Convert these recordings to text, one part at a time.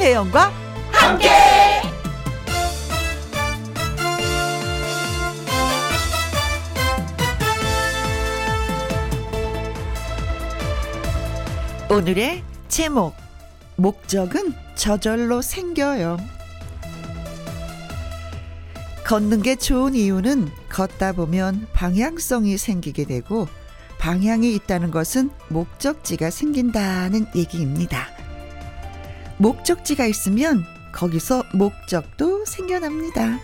김혜영과 함께. 오늘의 제목 목적은 저절로 생겨요. 걷는 게 좋은 이유는 걷다 보면 방향성이 생기게 되고 방향이 있다는 것은 목적지가 생긴다는 얘기입니다. 목적지가 있으면 거기서 목적도 생겨납니다.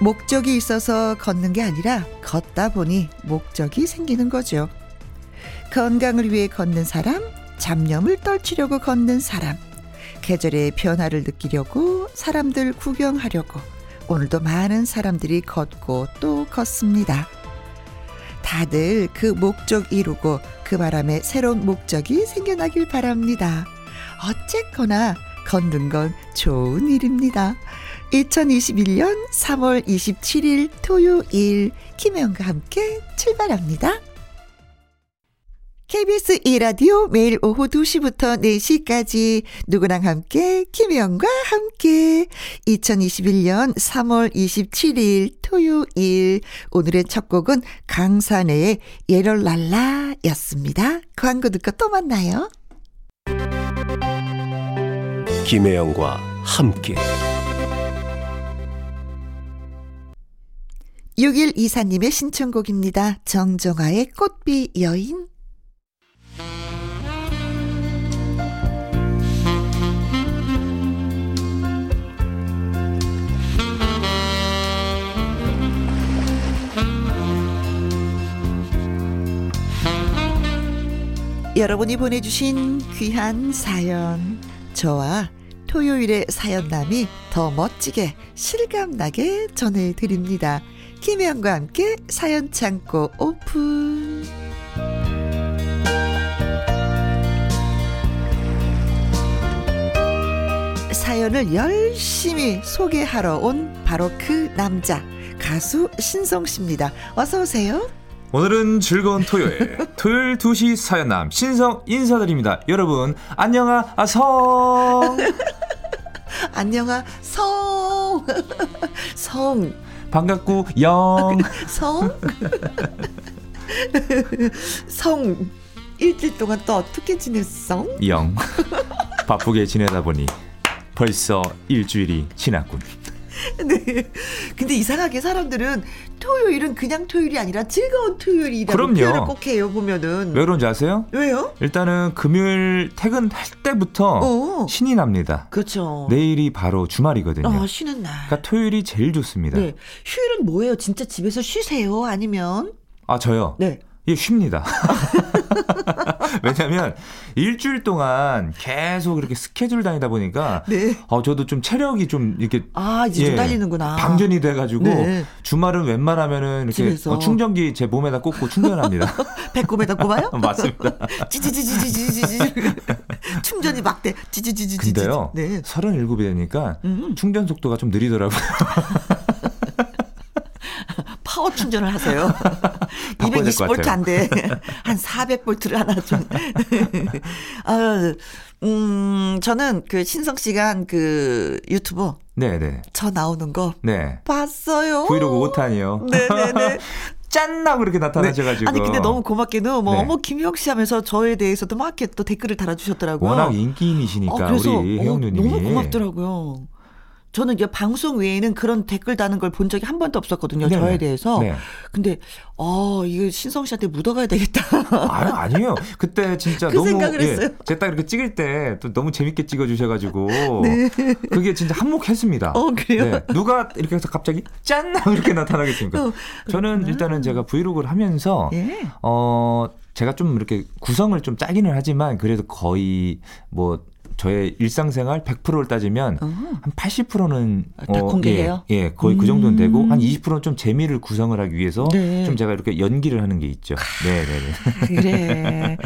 목적이 있어서 걷는 게 아니라 걷다 보니 목적이 생기는 거죠. 건강을 위해 걷는 사람, 잡념을 떨치려고 걷는 사람, 계절의 변화를 느끼려고 사람들 구경하려고 오늘도 많은 사람들이 걷고 또 걷습니다. 다들 그 목적 이루고 그 바람에 새로운 목적이 생겨나길 바랍니다. 어쨌거나 걷는 건 좋은 일입니다. 2021년 3월 27일 토요일 김혜영과 함께 출발합니다. KBS 2라디오 매일 오후 2시부터 4시까지 누구랑 함께 김혜영과 함께 2021년 3월 27일 토요일 오늘의 첫 곡은 강산의 예럴랄라 였습니다. 광고 듣고 또 만나요. 김혜영과 함께 6124님의 신청곡입니다. 정정아의 꽃비 여인 여러분이 보내주신 귀한 사연 저와 토요일의 사연남이 더 멋지게 실감나게 전해드립니다. 김혜영과 함께 사연 창고 오픈 사연을 열심히 소개하러 온 바로 그 남자 가수 신성 씨입니다. 어서 오세요. 오늘은 즐거운 토요일 토요일 2시 사연남 신성 인사드립니다 여러분 안녕하성 안녕하 성. 성. 반갑고 영 성. 성. 일주일 동안 또 어떻게 지냈어? 영 바쁘게 지내다 보니 벌써 일주일이 지났군 네. 근데 이상하게 사람들은 토요일은 그냥 토요일이 아니라 즐거운 토요일이라고 그럼요. 표현을 꼭 해요, 보면은. 왜 그런지 아세요? 왜요? 일단은 금요일 퇴근할 때부터 어. 신이 납니다 그렇죠. 내일이 바로 주말이거든요 어, 쉬는 날. 그러니까 토요일이 제일 좋습니다 네. 휴일은 뭐예요? 진짜 집에서 쉬세요? 아니면? 아 저요 네. 예, 쉽니다. 왜냐면 일주일 동안 계속 이렇게 스케줄 다니다 보니까 네. 어 저도 좀 체력이 좀 이렇게 아, 이제 좀 딸리는구나. 방전이 돼 가지고 네. 주말은 웬만하면은 이렇게. 어, 충전기 제 몸에다 꽂고 충전합니다. 배꼽에다 꼽아요? 맞습니다. 찌찌찌찌찌찌찌. 충전이 막대. 찌찌찌찌찌. 근데요. 네. 37이 되니까 음. 충전 속도가 좀 느리더라고요. 파워 충전을 하세요. 바꿔야 될것 220볼트 같아요. 안 돼. 한 400볼트를 하나 좀. 아, 음, 저는 그 신성 씨가 한 그 유튜브 네, 네. 저 나오는 거 네. 봤어요. 브이로그 5탄이요. 네네네. 짠나 그렇게 나타나셔 가지고. 아니 근데 너무 고맙게도 뭐 네. 어머 김영 씨 하면서 저에 대해서도 막 이렇게 또 댓글을 달아주셨더라고요. 워낙 인기인이시니까 어, 그래서 우리 어, 누님이. 너무 고맙더라고요. 저는 이제 방송 외에는 그런 댓글 다는 걸 본 적이 한 번도 없었거든요. 네네. 저에 대해서. 네. 근데 어 이거 신성 씨한테 묻어가야 되겠다. 아유, 아니에요. 그때 진짜 그 너무 생각을 했어요. 제가 딱 이렇게 찍을 때 또 너무 재밌게 찍어 주셔 가지고 네. 그게 진짜 한몫했습니다. 어, 그래요? 네. 누가 이렇게 해서 갑자기 짠 이렇게 나타나겠습니까? 어, 저는 일단은 제가 브이로그를 하면서 예. 어 제가 좀 이렇게 구성을 좀 짜기는 하지만 그래도 거의 뭐 저의 일상생활 100%를 따지면 어. 한 80%는 아, 다 공개해요? 예, 예, 거의 그 정도는 되고 음. 한 20%는 좀 재미를 구성을 하기 위해서 네. 좀 제가 이렇게 연기를 하는 게 있죠. 네, 네, 네. 그래.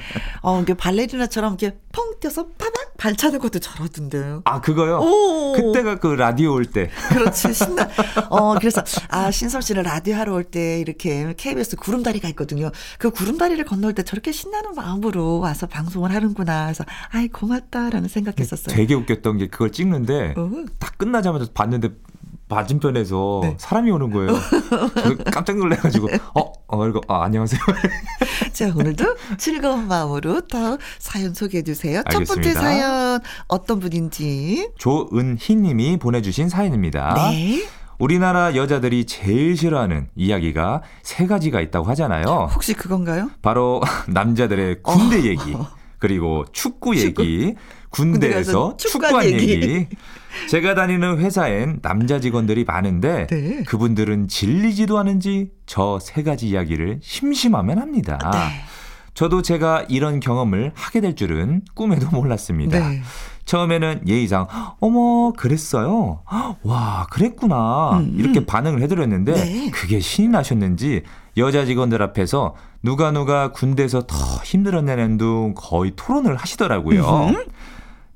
어, 이게 발레리나처럼 이렇게 펑 뛰어서 파박 발차는 것도 잘하던데. 아, 그거요? 오. 그때가 그 라디오 올 때. 그렇지 신나. 어 그래서 아 신섭 씨를 라디오 하러 올 때 이렇게 KBS 구름다리가 있거든요. 그 구름다리를 건널 때 저렇게 신나는 마음으로 와서 방송을 하는구나. 그래서 아이 고맙다라는 생각 했었어요. 되게 웃겼던 게 그걸 찍는데 어. 딱 끝나자마자 봤는데 맞은편에서 네. 사람이 오는 거예요. 저 깜짝 놀래가지고 어, 어 이거 아, 안녕하세요. 자, 오늘도 즐거운 마음으로 더 사연 소개해 주세요. 첫 번째. 사연 어떤 분인지. 조은희님이 보내주신 사연입니다. 네. 우리나라 여자들이 제일 싫어하는 이야기가 세 가지가 있다고 하잖아요. 혹시 그건가요? 바로 남자들의 군대 얘기, 그리고 축구 얘기, 군대에서 축구한 얘기. 얘기. 제가 다니는 회사엔 남자 직원들이 많은데 네. 그분들은 질리지도 않은지 저 세 가지 이야기를 심심하면 합니다. 네. 저도 제가 이런 경험을 하게 될 줄은 꿈에도 몰랐습니다. 네. 처음에는 예의상 어머 그랬어요. 와 그랬구나 음, 이렇게 반응을 해드렸는데 네. 그게 신이 나셨는지 여자 직원들 앞에서 누가 누가 군대에서 더 힘들었냐는 둥 거의 토론을 하시더라고요.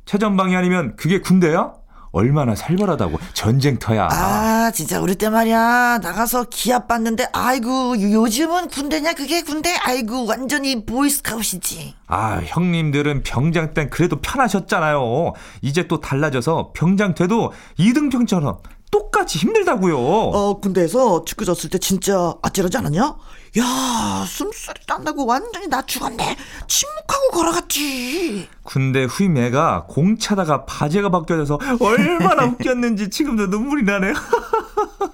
최전방이 아니면 그게 군대야? 얼마나 살벌하다고 전쟁터야. 아, 진짜 우리 때 말이야. 나가서 기합 봤는데 아이고, 요즘은 군대냐 그게 군대? 아이고, 완전히 보이스카웃이지. 아, 형님들은 병장 땐 그래도 편하셨잖아요. 이제 또 달라져서 병장 돼도 이등병처럼 똑같이 힘들다고요. 어, 군대에서 축구 졌을 때 진짜 아찔하지 않았냐? 야, 숨소리 딴다고 완전히 나 죽었네. 침묵하고 걸어갔지. 군대 후임 애가 공 차다가 바지가 벗겨져서 얼마나 웃겼는지 지금도 눈물이 나네요.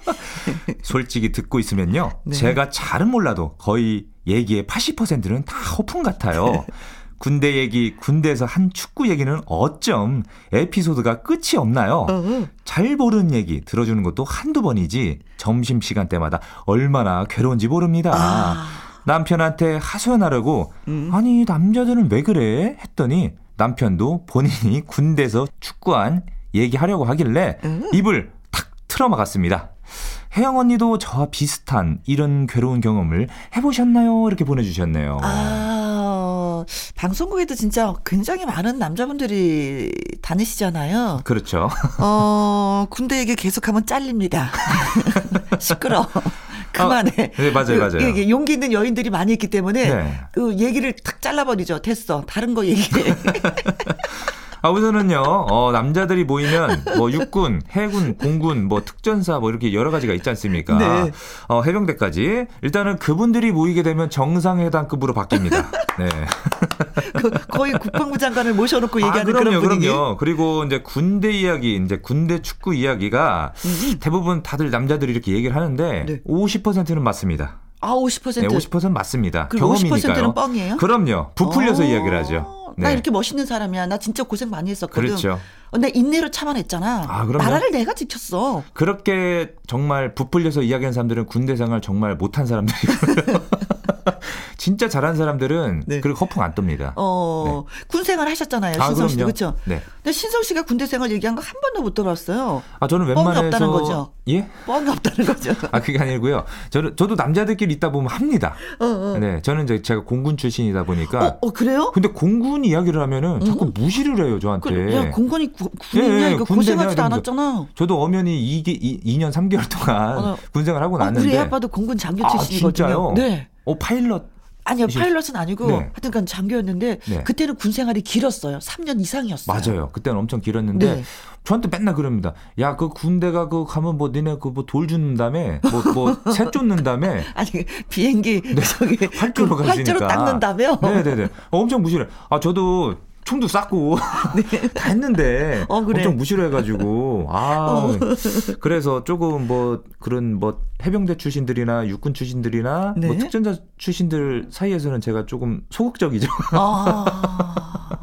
솔직히 듣고 있으면요. 네. 제가 잘은 몰라도 거의 얘기의 80%는 다 허풍 같아요. 군대 얘기, 군대에서 한 축구 얘기는 어쩜 에피소드가 끝이 없나요? 어. 잘 모르는 얘기 들어주는 것도 한두 번이지 점심시간 때마다 얼마나 괴로운지 모릅니다. 아. 남편한테 하소연하려고 음. 아니 남자들은 왜 그래? 했더니 남편도 본인이 군대에서 축구한 얘기하려고 하길래 음. 입을 탁 틀어막았습니다. 혜영 언니도 저와 비슷한 이런 괴로운 경험을 해보셨나요? 이렇게 보내주셨네요. 아, 방송국에도 진짜 굉장히 많은 남자분들이 다니시잖아요. 그렇죠. 어, 군대 얘기 계속하면 잘립니다. 시끄러. 그만해. 네, 맞아요, 맞아요. 그, 이게 용기 있는 여인들이 많이 있기 때문에 네. 그 얘기를 탁 잘라버리죠. 됐어. 다른 거 얘기해. 아, 우선은요, 어, 남자들이 모이면, 뭐, 육군, 해군, 공군, 뭐, 특전사, 뭐, 이렇게 여러 가지가 있지 않습니까? 네. 어, 해병대까지. 일단은 그분들이 모이게 되면 정상회담급으로 바뀝니다. 네. 그 거의 국방부 장관을 모셔놓고 아, 얘기하는 그럼요, 그런 분위기. 그럼요. 그리고 이제 군대 이야기, 이제 군대 축구 이야기가 대부분 다들 남자들이 이렇게 얘기를 하는데, 음. 네. 50%는 맞습니다. 아, 50%. 네, 50% 맞습니다. 경험이니까요. 50%는 뻥이에요? 그럼요. 부풀려서 어, 이야기를 하죠. 나 네. 이렇게 멋있는 사람이야. 나 진짜 고생 많이 했었거든. 그렇죠. 어, 나 인내로 참아냈잖아. 아, 그럼요. 나라를 내가 지켰어. 그렇게 정말 부풀려서 이야기하는 사람들은 군대 생활 정말 못한 사람들이고요. 진짜 잘한 사람들은 네. 그렇게 허풍 안 뜹니다. 어, 군 생활 하셨잖아요. 아, 신성 씨도 그럼요. 그렇죠. 네. 근데 신성 씨가 군대 생활 얘기한 거 한 번도 못 들어봤어요. 아 저는 뻥이 웬만해서 없다는 거죠? 예? 뻥이 없다는 거죠. 아 그게 아니고요. 저는 저도 남자들끼리 있다 보면 합니다. 어, 어. 네, 저는 이제 제가 공군 출신이다 보니까. 어, 어, 그래요? 근데 공군 이야기를 하면은 자꾸 무시를 해요 저한테. 그, 야, 공군이 구, 군인이야. 예, 예, 고생하지도 않았잖아. 저도 엄연히 2개, 2, 년 3개월 동안 어, 군생활 하고 어, 났는데. 우리 애 아빠도 공군 장교 아, 출신이거든요. 진짜요? 네. 어 파일럿. 아니요, 파일럿은 아니고 네. 하여튼간 장교였는데 네. 그때는 군 생활이 길었어요. 3년 이상이었어요. 맞아요. 그때는 엄청 길었는데 네. 저한테 맨날 그럽니다. 야, 그 군대가 그 가면 뭐 니네 그 뭐돌 주는 다음에 뭐뭐새 쫓는 다음에 아니 비행기 저기 활주로 그 가시니까. 활주로 닦는 다며? 네, 네, 네. 엄청 무시를. 아, 저도 총도 쐈고 다 했는데 네. 어, 그래. 엄청 무시를 해가지고 아 그래서 조금 뭐 그런 뭐 해병대 출신들이나 육군 출신들이나 네. 뭐 특전사 출신들 사이에서는 제가 조금 소극적이죠. 아.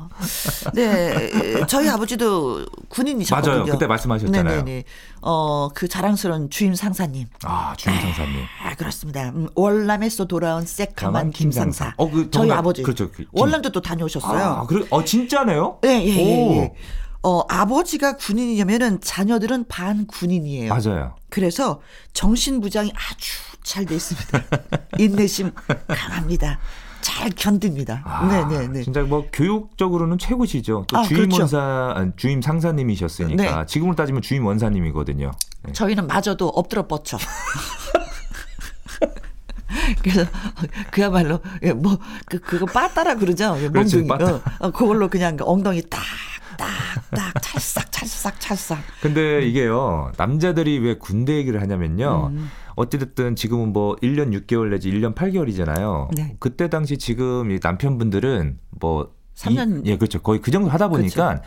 네, 저희 아버지도 군인이셨거든요. 맞아요. 그때 말씀하셨잖아요. 네네네. 어, 그 자랑스러운 주임 상사님. 아 주임 상사님. 아, 그렇습니다. 음, 월남에서 돌아온 새까만 김 상사. 어, 그 저희 아버지. 그렇죠. 그 김- 월남도 또 다녀오셨어요. 아, 그래? 어, 진짜네요? 예, 예, 예, 오. 예. 어, 아버지가 군인이냐면은 자녀들은 반 군인이에요. 맞아요. 그래서 정신부장이 아주 잘 돼 있습니다. 인내심 강합니다. 잘 견딥니다. 아, 네네네. 진짜 뭐 교육적으로는 최고시죠. 또 아, 주임 그렇죠. 원사, 아, 주임 상사님이셨으니까 네. 지금으로 따지면 주임 원사님이거든요. 네. 저희는 마저도 엎드려 뻗쳐. 그래서 그야말로 예, 뭐그 그거 빠따라 그러죠. 예, 그렇죠, 몽둥이. 빠따. 어, 어, 그걸로 그냥 그 엉덩이 딱 딱 찰싹. 근데 이게요, 남자들이 왜 군대 얘기를 하냐면요. 음. 어찌됐든 지금은 뭐 1년 6개월 내지 1년 8개월이잖아요. 네. 그때 당시 지금 이 남편분들은 뭐. 삼 년. 이- 예, 그렇죠. 거의 그 정도 하다 보니까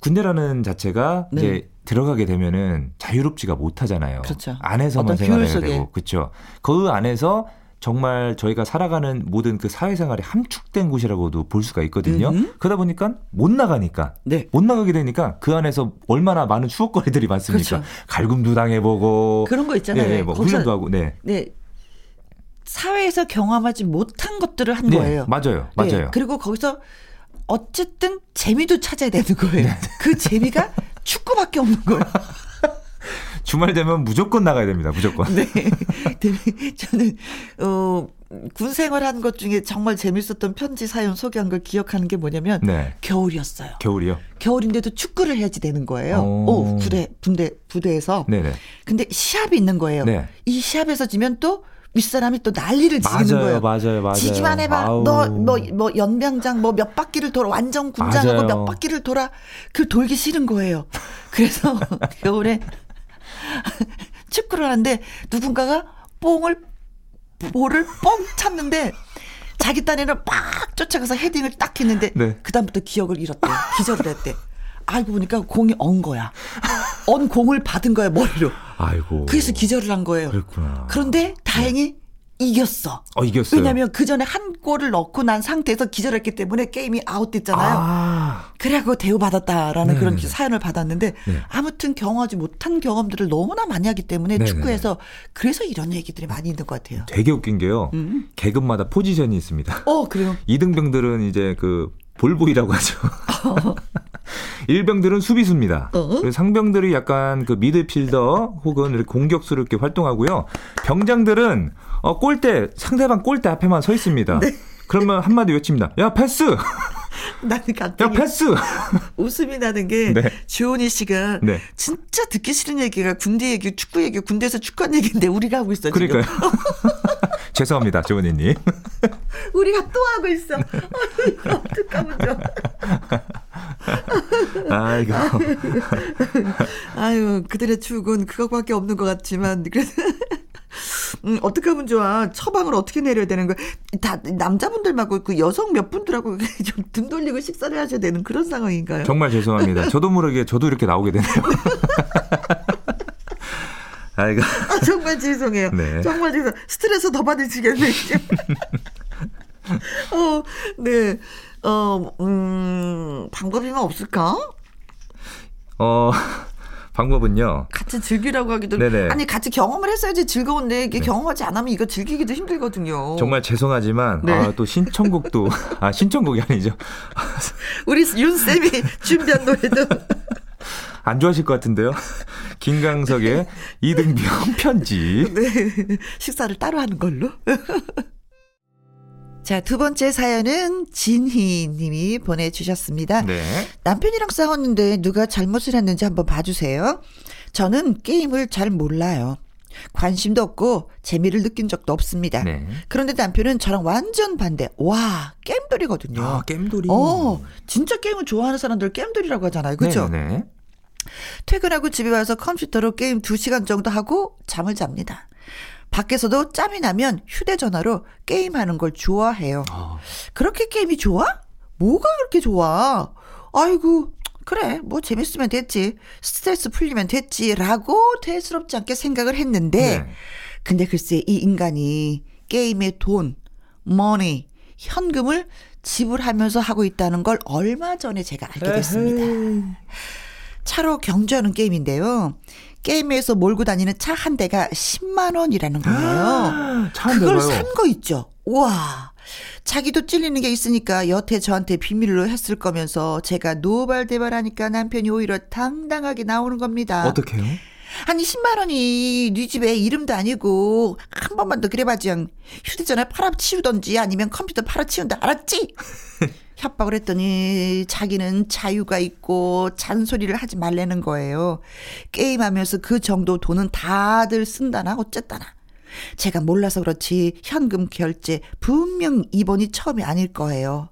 군대라는 자체가 네. 이제 들어가게 되면은 자유롭지가 못하잖아요. 그렇죠. 안에서만 생활해야. 되고. 그렇죠. 그 안에서 정말 저희가 살아가는 모든 그 사회생활이 함축된 곳이라고도 볼 수가 있거든요. 음흠. 그러다 보니까 못 나가니까 네. 못 나가게 되니까 그 안에서 얼마나 많은 추억거리들이 많습니까? 그렇죠. 갈굼도 당해보고 그런 거 있잖아요. 예, 예, 뭐 훈련도 하고 네. 네. 사회에서 경험하지 못한 것들을 한 네, 거예요. 맞아요. 네, 맞아요. 그리고 거기서 어쨌든 재미도 찾아야 되는 거예요. 네. 그 재미가 축구밖에 없는 거예요. 주말 되면 무조건 나가야 됩니다. 무조건. 네. 네. 저는 어, 군 생활한 것 중에 정말 재밌었던 편지 사연 소개한 걸 기억하는 게 뭐냐면 네. 겨울이었어요. 겨울이요. 겨울인데도 축구를 해야지 되는 거예요. 오. 오, 부대 부대 부대에서. 네네. 근데 시합이 있는 거예요. 네. 이 시합에서 지면 또 윗사람이 또 난리를 지르는 맞아요, 거예요. 맞아요, 맞아요. 지기만 해봐. 너 뭐 뭐 연병장 뭐 몇 바퀴를 돌아 완전 군장하고 맞아요. 몇 바퀴를 돌아 그 돌기 싫은 거예요. 그래서 겨울에 축구를 하는데 누군가가 뽕을 볼을 뻥 찼는데 자기 딴에는 막 쫓아가서 헤딩을 딱 했는데 네. 그다음부터 기억을 잃었대. 기절을 했대. 알고 보니까 공이 언 거야. 언 공을 받은 거야 머리로. 아이고. 그래서 기절을 한 거예요. 그랬구나. 그런데 다행히 이겼어. 어, 이겼어요. 왜냐면 그 전에 한 골을 넣고 난 상태에서 기절했기 때문에 게임이 아웃됐잖아요. 아. 그래갖고 대우받았다라는 네, 그런 네. 사연을 받았는데 네. 아무튼 경험하지 못한 경험들을 너무나 많이 하기 때문에 네, 축구에서 그래서 이런 얘기들이 많이 있는 것 같아요. 되게 웃긴 게요. 음. 계급마다 포지션이 있습니다. 어, 그래요. 이등병들은 이제 그 볼보이라고 하죠. 일병들은 수비수입니다. 어? 상병들이 약간 그 미드필더 혹은 공격수로 이렇게 활동하고요. 병장들은 어, 골대 상대방 골대 앞에만 서 있습니다. 네. 그러면 한마디 외칩니다. 야 패스, 야 나는 갑자기 패스. 웃음이 나는 게 네. 주원이 씨가 네. 진짜 듣기 싫은 얘기가 군대 얘기, 축구 얘기, 군대에서 축구한 얘기인데 우리가 하고 있어 지금. 그러니까요. 죄송합니다, 조은희님. 우리가 또 하고 있어. 아유, 어떡하면 좋아. 아이고. 아유, 그들의 축은 그것밖에 없는 것 같지만, 그래서. 음, 어떻게 하면 좋아? 처방을 어떻게 내려야 되는 거야? 다, 남자분들 말고 그 여성 몇 분들하고 좀 등 돌리고 식사를 하셔야 되는 그런 상황인가요? 정말 죄송합니다. 저도 모르게 저도 이렇게 나오게 되네요. 아이고. 아, 정말 죄송해요. 네. 정말 죄송 스트레스 더 받으시겠네. 어, 네. 어, 음, 방법이면 없을까? 어, 방법은요. 같이 즐기라고 하기도. 네네. 아니, 같이 경험을 했어야지 즐거운데, 이게 경험하지 않으면 이거 즐기기도 힘들거든요. 정말 죄송하지만 네. 아, 또 신청곡도 아 신청곡이 아니죠. 우리 윤 쌤이 준비한 노래도. 안 좋아하실 것 같은데요. 김강석의 이등병 편지. 네. 식사를 따로 하는 걸로. 자, 두 번째 사연은 진희 님이 보내주셨습니다. 네. 남편이랑 싸웠는데 누가 잘못을 했는지 한번 봐주세요. 저는 게임을 잘 몰라요. 관심도 없고 재미를 느낀 적도 없습니다. 네. 그런데 남편은 저랑 완전 반대. 와, 게임돌이거든요. 아, 겜돌이. 어, 진짜 게임을 좋아하는 사람들 게임돌이라고 하잖아요. 그죠? 네, 네. 퇴근하고 집에 와서 컴퓨터로 게임 2시간 정도 하고 잠을 잡니다. 밖에서도 짬이 나면 휴대전화로 게임하는 걸 좋아해요. 어, 그렇게 게임이 좋아? 뭐가 그렇게 좋아? 아이고, 그래, 뭐 재밌으면 됐지. 스트레스 풀리면 됐지. 라고 대수롭지 않게 생각을 했는데, 네. 근데 글쎄 이 인간이 게임에 돈, 머니, 현금을 지불하면서 하고 있다는 걸 얼마 전에 제가 알게 됐습니다. 차로 경주하는 게임인데요. 게임에서 몰고 다니는 차 한 대가 10만 원이라는 거예요. 차한 그걸 대가요? 산거 있죠. 와. 자기도 찔리는 게 있으니까 여태 저한테 비밀로 했을 거면서 제가 노발대발하니까 남편이 오히려 당당하게 나오는 겁니다. 어떻게요? 아니 10만 원이 네 집에 이름도 아니고 한 번만 더 그래봐지 휴대전화 팔아치우던지 아니면 컴퓨터 팔아치운다 알았지? 협박을 했더니 자기는 자유가 있고 잔소리를 하지 말라는 거예요. 게임하면서 그 정도 돈은 다들 쓴다나 어쨌다나. 제가 몰라서 그렇지 현금 결제 분명 이번이 처음이 아닐 거예요.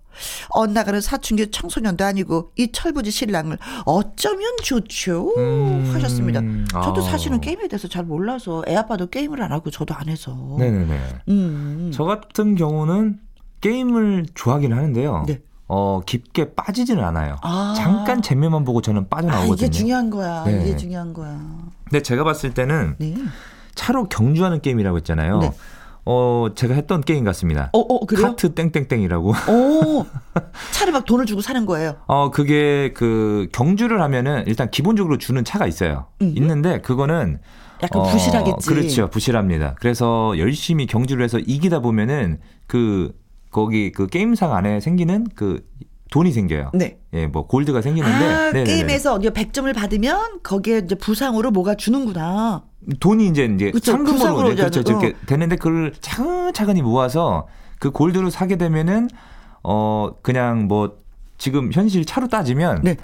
엇나가는 사춘기 청소년도 아니고 이 철부지 신랑을 어쩌면 좋죠 음, 하셨습니다. 저도 아. 사실은 게임에 대해서 잘 몰라서 애 아빠도 게임을 안 하고 저도 안 해서. 네네네. 음. 저 같은 경우는 게임을 좋아하긴 하는데요. 네. 어, 깊게 빠지지는 않아요. 아. 잠깐 재미만 보고 저는 아, 빠져나오거든요. 이게 중요한 거야. 네. 이게 중요한 거야. 근데 제가 봤을 때는 네. 차로 경주하는 게임이라고 했잖아요. 네. 어, 제가 했던 게임 같습니다. 어, 어, 그래요? 카트 땡땡땡이라고. 오, 차를 막 돈을 주고 사는 거예요. 어, 그게 그 경주를 하면은 일단 기본적으로 주는 차가 있어요. 음. 있는데 그거는 약간 어, 부실하겠지. 그렇죠. 부실합니다. 그래서 열심히 경주를 해서 이기다 보면은 그 거기 그 게임상 안에 생기는 그 돈이 생겨요. 네. 예, 뭐 골드가 생기는데 아. 게임에서 이제 100점을 받으면 거기에 이제 부상으로 뭐가 주는구나. 돈이 이제 이제 그쵸, 상금으로 이제 그렇죠. 이렇게 되는데 그걸 차근차근히 모아서 그 골드를 사게 되면은 어 그냥 뭐 지금 현실 차로 따지면 네.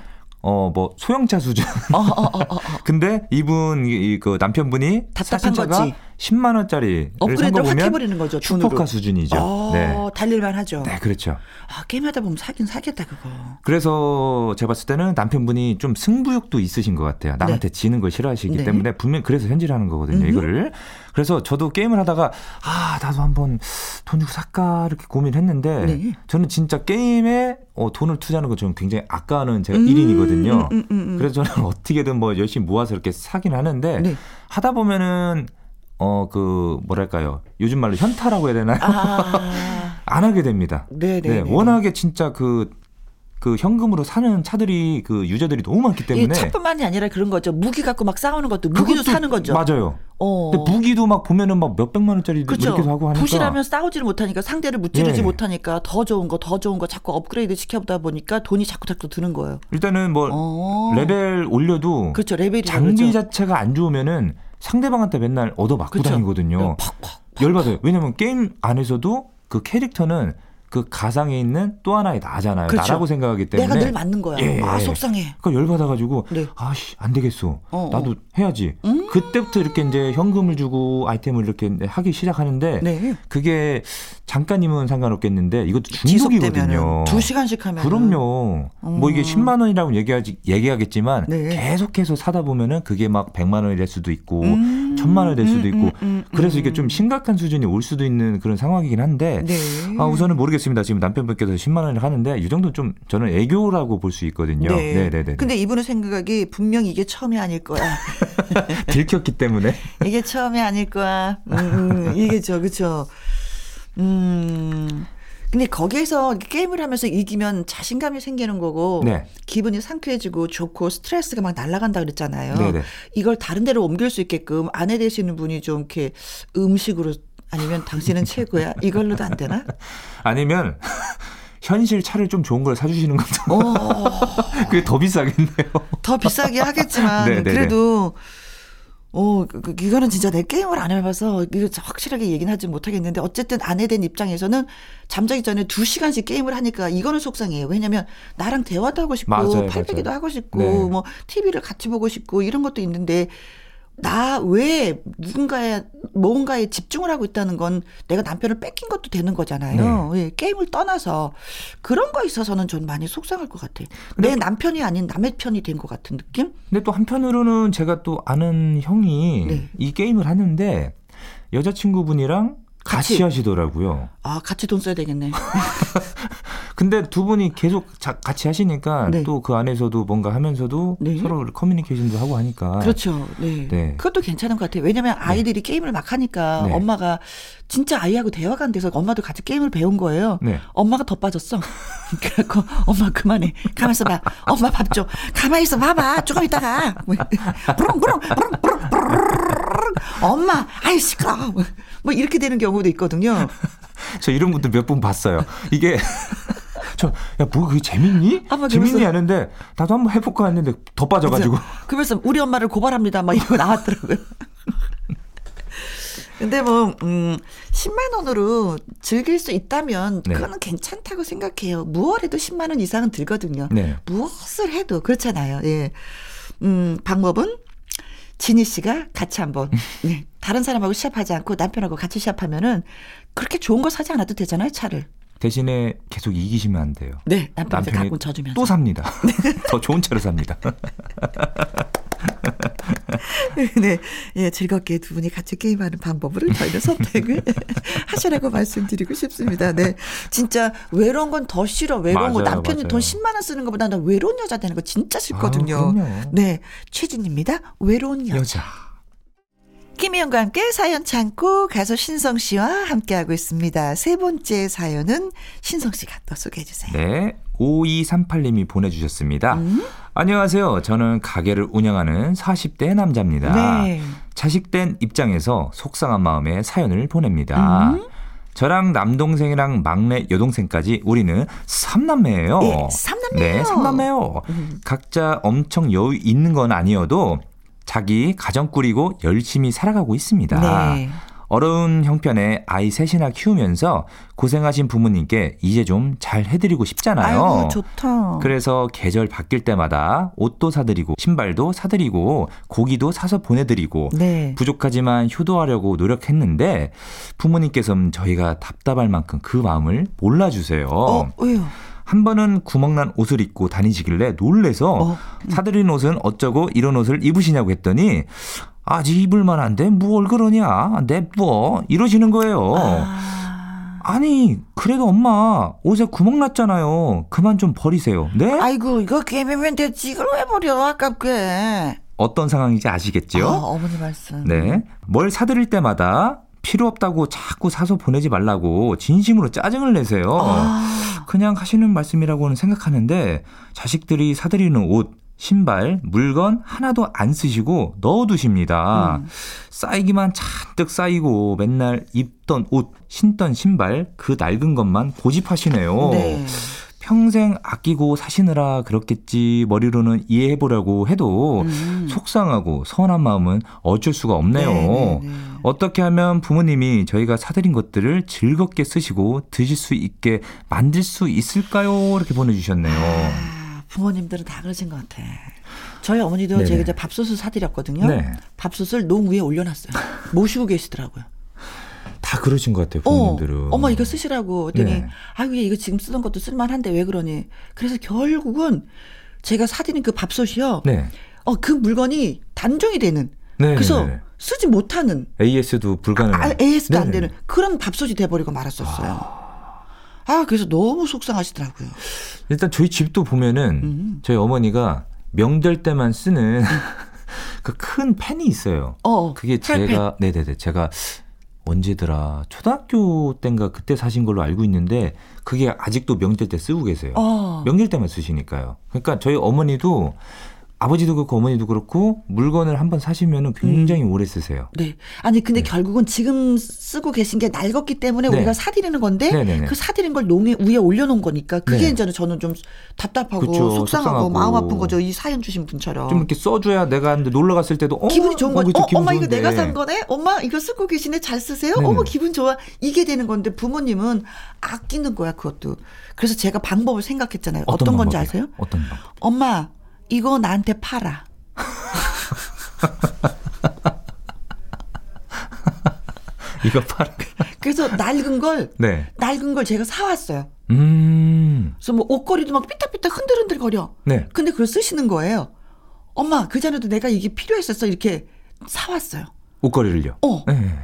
어뭐 소형차 수준. 어, 어, 어, 어, 어. 근데 이분 이 그 남편분이 답답한 사신 차가 거지. 10만 원짜리를 산거 업그레이드를 확 해버리는 거죠. 돈으로. 슈퍼카 수준이죠. 어, 네. 달릴만 하죠. 네, 그렇죠. 아, 게임하다 보면 사긴 사겠다, 그거. 그래서 제가 봤을 때는 남편분이 좀 승부욕도 있으신 것 같아요. 남한테 지는 걸 싫어하시기 네. 때문에 분명 히 그래서 현질하는 거거든요. 음흠. 이거를. 그래서 저도 게임을 하다가 아 나도 한번 돈 주고 살까 이렇게 고민했는데 네. 저는 진짜 게임에 어, 돈을 투자하는 거 저는 굉장히 아까워하는 제가 음, 1인이거든요. 음, 음, 음, 음. 그래서 저는 어떻게든 뭐 열심히 모아서 이렇게 사긴 하는데 네. 하다 보면은 어 그 뭐랄까요 요즘 말로 현타라고 해야 되나요? 아, 안 하게 됩니다. 네네. 네, 워낙에 진짜 그, 그 현금으로 사는 차들이 그 유저들이 너무 많기 이 때문에. 차뿐만이 아니라 그런 거죠. 무기 갖고 막 싸우는 것도 무기도 사는 거죠. 맞아요. 어. 근데 무기도 막 보면은 막 몇백만 원짜리 그렇죠. 이렇게 하고 하니까. 부실하면 싸우지를 못하니까 상대를 무찌르지 예. 못하니까 더 좋은 거, 더 좋은 거 자꾸 업그레이드 시켜보다 보니까 돈이 자꾸 자꾸 드는 거예요. 일단은 뭐 어. 레벨 올려도 그렇죠. 레벨이 장비 다르죠. 자체가 안 좋으면은 상대방한테 맨날 얻어 맞고 그렇죠. 다니거든요. 팍팍. 열받아요. 왜냐면 게임 안에서도 그 캐릭터는 그 가상에 있는 또 하나의 나잖아요. 그렇죠. 나라고 생각하기 때문에. 내가 늘 맞는 거야. 예. 아 속상해. 그러니까 열 받아가지고 네. 아씨 안 되겠어. 어, 나도 해야지. 음. 그때부터 이렇게 이제 현금을 주고 아이템을 이렇게 하기 시작하는데 네. 그게 잠깐이면 상관없겠는데 이것도 중독이거든요. 두 시간씩 하면 그럼요. 뭐 이게 음. 10만 원이라고 얘기하지 얘기하겠지만 네. 계속해서 사다 보면은 그게 막 100만 원이 될 수도 있고 음. 천만 원이 될 수도 음, 있고 음, 음, 그래서 음. 이게 좀 심각한 수준이 올 수도 있는 그런 상황이긴 한데 네. 아 우선은 모르겠습니다. 지금 남편분께서 10만 원을 하는데 이 정도 좀 저는 애교라고 볼 수 있거든요. 네, 네, 네. 근데 이분의 생각이 분명히 이게 처음이 아닐 거야. 들켰기 때문에 이게 처음이 아닐 거야. 음, 음, 이게죠, 그쵸. 음. 근데 거기에서 게임을 하면서 이기면 자신감이 생기는 거고 네. 기분이 상쾌해지고 좋고 스트레스가 막 날아간다 그랬잖아요. 네네. 이걸 다른 데로 옮길 수 있게끔 아내 되시는 분이 좀 이렇게 음식으로 아니면 당신은 최고야 이걸로도 안 되나? 아니면 현실 차를 좀 좋은 걸 사주시는 것도 어, 그게 더 비싸겠네요. 더 비싸게 하겠지만 네네네. 그래도 어, 그, 그, 이거는 진짜 내 게임을 안 해봐서 이거 확실하게 얘기는 하지 못하겠는데 어쨌든 아내 된 입장에서는 잠자기 전에 두 시간씩 게임을 하니까 이거는 속상해요. 왜냐면 나랑 대화도 하고 싶고 맞아요, 맞아요. 하고 싶고 네. 뭐 TV를 같이 보고 싶고 이런 것도 있는데 나왜 누군가에 뭔가에 집중을 하고 있다는 건 내가 남편을 뺏긴 것도 되는 거잖아요. 네. 예, 게임을 떠나서 그런 거 있어서는 좀 많이 속상할 것 같아. 내 남편이 아닌 남의 편이 된 것 같은 느낌? 근데 또 한편으로는 제가 또 아는 형이 네. 이 게임을 하는데 여자친구분이랑 같이, 같이. 하시더라고요. 아, 같이 돈 써야 되겠네. 근데 두 분이 계속 자- 같이 하시니까 네. 또그 안에서도 뭔가 하면서도 네. 서로 커뮤니케이션도 하고 하니까 그렇죠. 네. 아. 네. 그것도 괜찮은 것 같아요. 왜냐면 아이들이 게임을 막 하니까 네. 엄마가 진짜 아이하고 대화가 안 돼서 엄마도 같이 게임을 배운 거예요. 네. 엄마가 더 빠졌어. 그래갖고 엄마 그만해. 가만 있어 봐. 엄마 밥 줘. 가만히 있어 봐봐. 조금 있다가. 부릉 부릉 부릉 부릉 부릉. 엄마 아이 시끄러. 뭐 이렇게 되는 경우도 있거든요. 저 이런 분들 몇 분 봤어요. 이게 저 야 뭐 그게 재밌니? 아마 재밌니 하는데 나도 한번 해볼까 했는데 더 빠져가지고 그래서 우리 엄마를 고발합니다. 막 이거 나왔더라고요. 근데 뭐, 음, 10만 원으로 즐길 수 있다면 네. 그거는 괜찮다고 생각해요. 무얼 해도 10만 원 이상은 들거든요. 네. 무엇을 해도 그렇잖아요. 예. 음, 방법은 진희 씨가 같이 한번, 네. 다른 사람하고 시합하지 않고 남편하고 같이 시합하면은 그렇게 좋은 거 사지 않아도 되잖아요, 차를. 대신에 계속 이기시면 안 돼요. 네, 남편이 남편이 가끔 져주면서. 또 삽니다. 더 좋은 차로 삽니다. 네, 예, 즐겁게 두 분이 같이 게임하는 방법으로 저희는 선택을 하시라고 말씀드리고 싶습니다. 네, 진짜 외로운 건 더 싫어. 외로운 거 맞아요, 남편이 맞아요. 돈 10만 원 쓰는 것보다 나 외로운 여자 되는 거 진짜 싫거든요. 아. 네, 최진입니다. 외로운 여자. 여자. 김희영과 함께 사연 창고 가수 신성 씨와 함께하고 있습니다. 세 번째 사연은 신성 씨가 또 소개해 주세요. 네. 5238님이 보내주셨습니다. 음? 안녕하세요. 저는 가게를 운영하는 40대 남자입니다. 네. 자식된 입장에서 속상한 마음에 사연을 보냅니다. 음? 저랑 남동생이랑 막내 여동생까지 우리는 삼남매예요. 예, 삼남매예요. 네, 삼남매요. 음. 각자 엄청 여유 있는 건 아니어도 자기 가정 꾸리고 열심히 살아가고 있습니다. 네. 어려운 형편에 아이 셋이나 키우면서 고생하신 부모님께 이제 좀 잘 해드리고 싶잖아요. 아이고 좋다. 그래서 계절 바뀔 때마다 옷도 사드리고 신발도 사드리고 고기도 사서 보내드리고 네. 부족하지만 효도하려고 노력했는데 부모님께서는 저희가 답답할 만큼 그 마음을 몰라주세요. 어, 왜요? 한 번은 구멍난 옷을 입고 다니시길래 놀래서 어. 사드린 옷은 어쩌고 이런 옷을 입으시냐고 했더니 아직 입을 만한데 뭘 그러냐 냅둬 이러시는 거예요. 아. 아니 그래도 엄마 옷에 구멍 났잖아요. 그만 좀 버리세요. 네? 아이고 이거 개매면 되지 이걸 왜 버려 아깝게. 어떤 상황인지 아시겠지요? 아, 어머니 말씀. 네. 뭘 사드릴 때마다 필요 없다고 자꾸 사서 보내지 말라고 진심으로 짜증을 내세요. 아. 그냥 하시는 말씀이라고는 생각하는데 자식들이 사드리는 옷, 신발, 물건 하나도 안 쓰시고 넣어두십니다. 음. 쌓이기만 잔뜩 쌓이고 맨날 입던 옷, 신던 신발 그 낡은 것만 고집하시네요. 네. 평생 아끼고 사시느라 그렇겠지 머리로는 이해해보려고 해도 음. 속상하고 서운한 마음은 어쩔 수가 없네요. 네, 네, 네. 어떻게 하면 부모님이 저희가 사드린 것들을 즐겁게 쓰시고 드실 수 있게 만들 수 있을까요? 이렇게 보내주셨네요. 아, 부모님들은 다 그러신 것 같아. 저희 어머니도 네네. 제가 이제 밥솥을 사드렸거든요. 네. 밥솥을 농 위에 올려놨어요. 모시고 계시더라고요. 다 그러신 것 같아요, 어, 부모님들은. 엄마 이거 쓰시라고 했더니 네. 아유 얘 이거 지금 쓰던 것도 쓸만한데 왜 그러니? 그래서 결국은 제가 사드린 그 밥솥이요. 네. 어그 물건이 단종이 되는. 네. 그래서 네, 네. 쓰지 못하는 AS도 불가능한. 아, AS도 안. 되는 그런 밥솥이 돼버리고 말았었어요. 아 그래서 너무 속상하시더라고요. 일단 저희 집도 보면은 음. 저희 어머니가 명절 때만 쓰는 그큰 팬이 있어요. 어, 그게 프라이팬. 제가 네네네 제가 언제더라 초등학교 때인가 그때 사신 걸로 알고 있는데 그게 아직도 명절 때 쓰고 계세요. 어. 명절 때만 쓰시니까요. 그러니까 저희 어머니도 아버지도 그렇고 어머니도 그렇고 물건을 한번 사시면은 굉장히 음. 오래 쓰세요. 네. 아니 근데 결국은 지금 쓰고 계신 게 낡았기 때문에 네. 우리가 사드리는 건데 네네네. 그 사드린 걸 농에 위에 올려놓은 거니까 그게 네. 이제는 저는 좀 답답하고 그쵸, 속상하고, 속상하고. 마음 아픈 거죠. 이 사연 주신 분처럼. 좀 이렇게 써줘야 내가 근데 놀러 갔을 때도 어, 기분이 좋은 어, 거죠. 어, 기분 엄마 이거. 내가 산 거네. 엄마 이거 쓰고 계시네. 잘 쓰세요. 네네. 어머 기분 좋아. 이게 되는 건데 부모님은 아끼는 거야 그것도. 그래서 제가 방법을 생각했잖아요. 어떤, 건지 방법이에요? 아세요? 어떤 방법? 엄마 이거 나한테 팔아. 이거 팔아. 그래서 낡은 걸 네. 낡은 걸 제가 사왔어요. 음. 그래서 뭐 옷걸이도 막 삐딱삐딱 흔들흔들 거려. 네. 근데 그걸 쓰시는 거예요. 엄마 그 전에도 내가 이게 필요했었어 이렇게 사왔어요. 옷걸이를요. 어 네.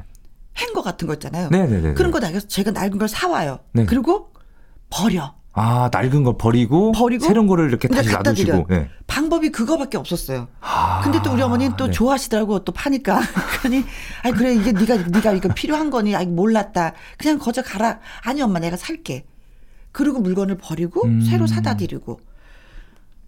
행거 같은 거 있잖아요. 네네네. 그런 거 나가서 제가 낡은 걸 사와요. 네. 그리고 버려. 아 낡은 걸 버리고, 버리고 새로운 거를 이렇게 근데 다시 놔두시고. 네. 방법이 그거밖에 없었어요. 아, 근데 또 우리 어머니는 또 네. 좋아하시더라고 또 파니까. 그러니 아니 그래 이게 네가 네가 이거 필요한 거니 아이 몰랐다. 그냥 거저 가라. 아니 엄마 내가 살게. 그리고 물건을 버리고 음. 새로 사다 드리고.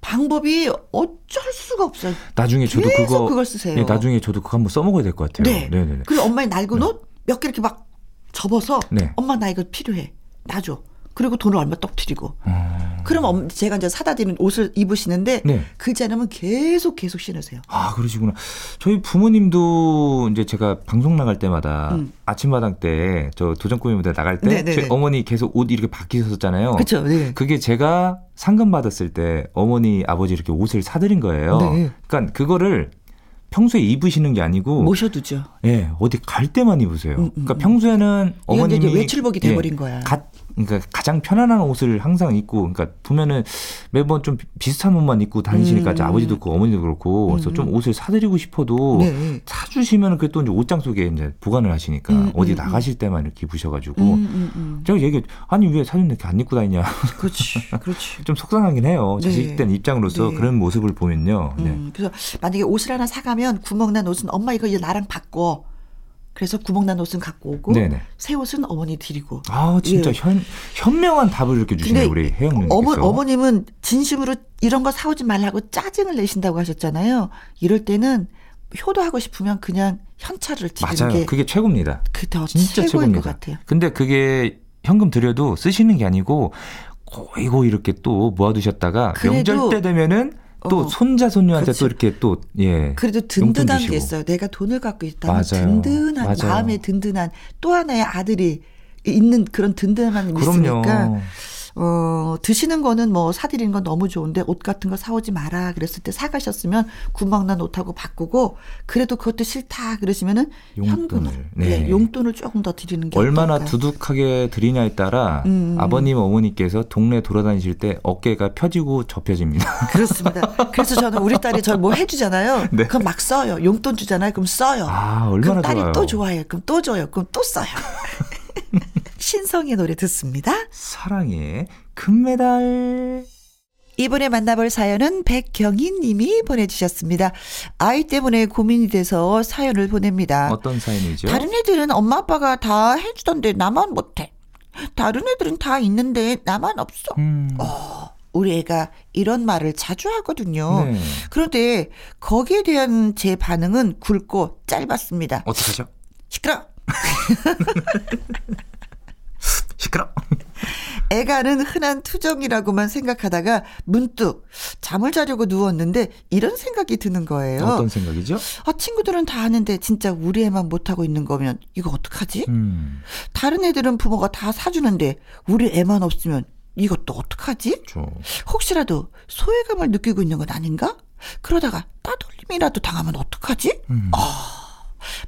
방법이 어쩔 수가 없어요. 나중에 저도 그거 그걸 쓰세요. 예, 나중에 저도 그거 한번 써먹어야 될 것 같아요. 네. 네네네. 그리고 엄마의 낡은 옷 몇 개 이렇게 막 접어서 네. 엄마 나 이거 필요해. 놔줘. 그리고 돈을 얼마 떡 드리고. 어. 그럼 엄- 제가 이제 사다 드린 옷을 입으시는데 네. 그 자녀는 계속 계속 신으세요. 아, 그러시구나. 저희 부모님도 이제 제가 방송 나갈 때마다 음. 아침마당 때 저 도전 꾸미 무대 나갈 때 네네네. 저희 어머니 계속 옷 이렇게 바뀌셨잖아요. 그렇죠. 네. 그게 제가 상금 받았을 때 어머니 아버지 이렇게 옷을 사드린 거예요. 네. 그러니까 그거를 평소에 입으시는 게 아니고 모셔두죠. 예, 어디 갈 때만 입으세요. 음, 음, 그러니까 음. 평소에는 어머님이 이제 외출복이 예, 돼버린 거야. 가, 그러니까 가장 편안한 옷을 항상 입고, 그러니까 보면은 매번 좀 비슷한 옷만 입고 다니시니까 음. 아버지도 그렇고 어머니도 그렇고, 그래서 음. 좀 옷을 사드리고 싶어도 네. 사주시면 그또 이제 옷장 속에 이제 보관을 하시니까 음, 어디 음, 나가실 때만 이렇게 입으셔가지고 음, 음, 음. 제가 얘기 아니 왜 사진 이렇게 안 입고 다니냐 그렇지, 그렇지. 좀 속상하긴 해요 네. 자식된 입장으로서 네. 그런 모습을 보면요 네. 음, 그래서 만약에 옷을 하나 사가면 구멍난 옷은 엄마 이거 이제 나랑 바꿔. 그래서 구멍 난 옷은 갖고 오고 네네. 새 옷은 어머니 드리고. 아 진짜 예. 현, 현명한 답을 이렇게 주시네요 근데 우리 혜영 님께서 어머, 어머님은 진심으로 이런 거 사오지 말라고 짜증을 내신다고 하셨잖아요. 이럴 때는 효도하고 싶으면 그냥 현찰을 드리는 맞아요 게 그게 최고입니다 그더 진짜 최고인 최고입니다 것 같아요. 근데 그게 현금 드려도 쓰시는 게 아니고 고이고 이렇게 또 모아두셨다가 명절 때 되면은 또 어. 손자 손녀한테 그렇지. 또 이렇게 또 예 그래도 용돈 든든한. 게 있어요. 내가 돈을 갖고 있다면 맞아요. 든든한 맞아요. 마음에 든든한 또 하나의 아들이 있는 그런 든든함이 있으니까 그럼요 어 드시는 거는 뭐 사드리는 건 너무 좋은데 옷 같은 거 사오지 마라 그랬을 때 사가셨으면 구멍난 옷하고 바꾸고 그래도 그것도 싫다 그러시면은 용돈을. 현금을 네. 예, 용돈을 조금 더 드리는 게 얼마나 어떨까. 두둑하게 드리냐에 따라 음. 아버님 어머니께서 동네 돌아다니실 때 어깨가 펴지고 접혀집니다. 그렇습니다. 그래서 저는 우리 딸이 저 뭐 해주잖아요. 네. 그럼 막 써요. 용돈 주잖아요. 그럼 써요. 아 얼마나 그럼 딸이 좋아요. 또 좋아해요. 그럼 또 줘요. 그럼 또 써요. 신성의 노래 듣습니다. 사랑의 금메달. 이번에 만나볼 사연은 백경희 님이 보내주셨습니다. 아이 때문에 고민이 돼서 사연을 보냅니다. 어떤 사연이죠? 다른 애들은 엄마 아빠가 다 해주던데 나만 못해. 다른 애들은 다 있는데 나만 없어. 음. 우리 애가 이런 말을 자주 하거든요. 네. 그런데 거기에 대한 제 반응은 굵고 짧았습니다. 어떡하죠? 시끄러. 시끄러. 애가는 흔한 투정이라고만 생각하다가 문득 잠을 자려고 누웠는데 이런 생각이 드는 거예요. 어떤 생각이죠? 아, 친구들은 다 하는데 진짜 우리 애만 못하고 있는 거면 이거 어떡하지? 음. 다른 애들은 부모가 다 사주는데 우리 애만 없으면 이것도 어떡하지? 저 혹시라도 소외감을 느끼고 있는 건 아닌가? 그러다가 따돌림이라도 당하면 어떡하지? 음.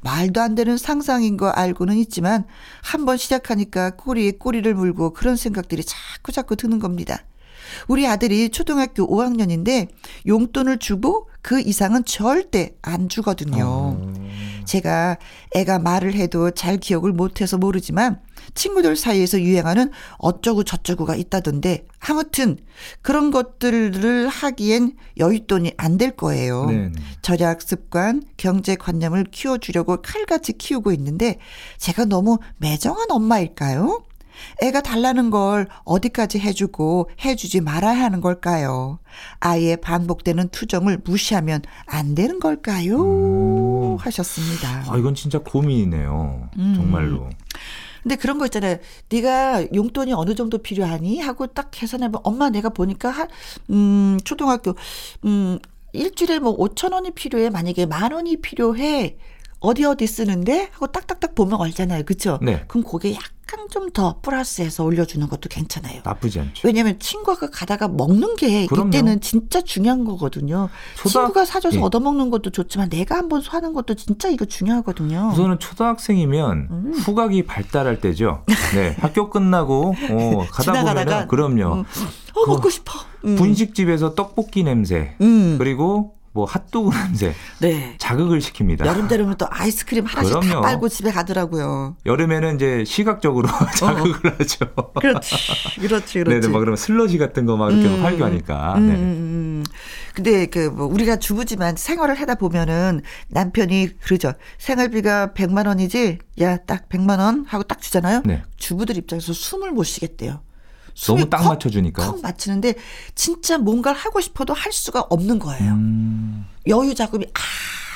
말도 안 되는 상상인 거 알고는 있지만 한번 시작하니까 꼬리에 꼬리를 물고 그런 생각들이 자꾸 자꾸 드는 겁니다. 우리 아들이 초등학교 5학년인데 용돈을 주고 그 이상은 절대 안 주거든요. 어. 제가 애가 말을 해도 잘 기억을 못해서 모르지만 친구들 사이에서 유행하는 어쩌고 저쩌고가 있다던데 아무튼 그런 것들을 하기엔 여윳돈이 안 될 거예요. 네네. 절약 습관, 경제관념을 키워주려고 칼같이 키우고 있는데 제가 너무 매정한 엄마일까요? 애가 달라는 걸 어디까지 해주고 해주지 말아야 하는 걸까요? 아이의 반복되는 투정을 무시하면 안 되는 걸까요? 음. 하셨습니다. 아 이건 진짜 고민이네요. 음. 정말로. 근데 그런 거 있잖아요. 네가 용돈이 어느 정도 필요하니 하고 딱 계산해보면 엄마 내가 보니까 한 음, 초등학교 음 일주일에 뭐 5천 원이 필요해. 만약에 만 원이 필요해. 어디 어디 쓰는데 하고 딱딱딱 보면 알잖아요. 그렇죠? 네. 그럼 거기에 약간 좀 더 플러스해서 올려주는 것도 괜찮아요. 나쁘지 않죠. 왜냐면 친구가 가다가 먹는 게 그럼요. 이때는 진짜 중요한 거거든요. 초등- 친구가 사줘서 예. 얻어먹는 것도 좋지만 내가 한번 사는 것도 진짜 이거 중요하거든요. 우선은 초등학생이면 음. 후각이 발달할 때죠. 네, 학교 끝나고 어, 가다 보면은 그럼요. 음. 어 먹고 싶어. 음. 분식집에서 떡볶이 냄새 음. 그리고 뭐 핫도그 냄새 네. 자극을 시킵니다. 여름 되면 또 아이스크림 하나씩 다 그럼요. 빨고 집에 가더라고요. 여름에는 이제 시각적으로 자극을 하죠. 그렇지, 그렇지, 네, 네, 막 그러면 슬러시 같은 거 막 이렇게 음. 활교하니까. 음, 네. 음, 음. 근데 그 뭐 우리가 주부지만 생활을 하다 보면은 남편이 그러죠. 생활비가 100만 원이지. 야, 딱 100만 원 하고 딱 주잖아요. 네. 주부들 입장에서 숨을 못 쉬겠대요. 너무 딱 컥, 맞춰주니까. 컥 맞추는데 진짜 뭔가를 하고 싶어도 할 수가 없는 거예요. 음, 여유 자금이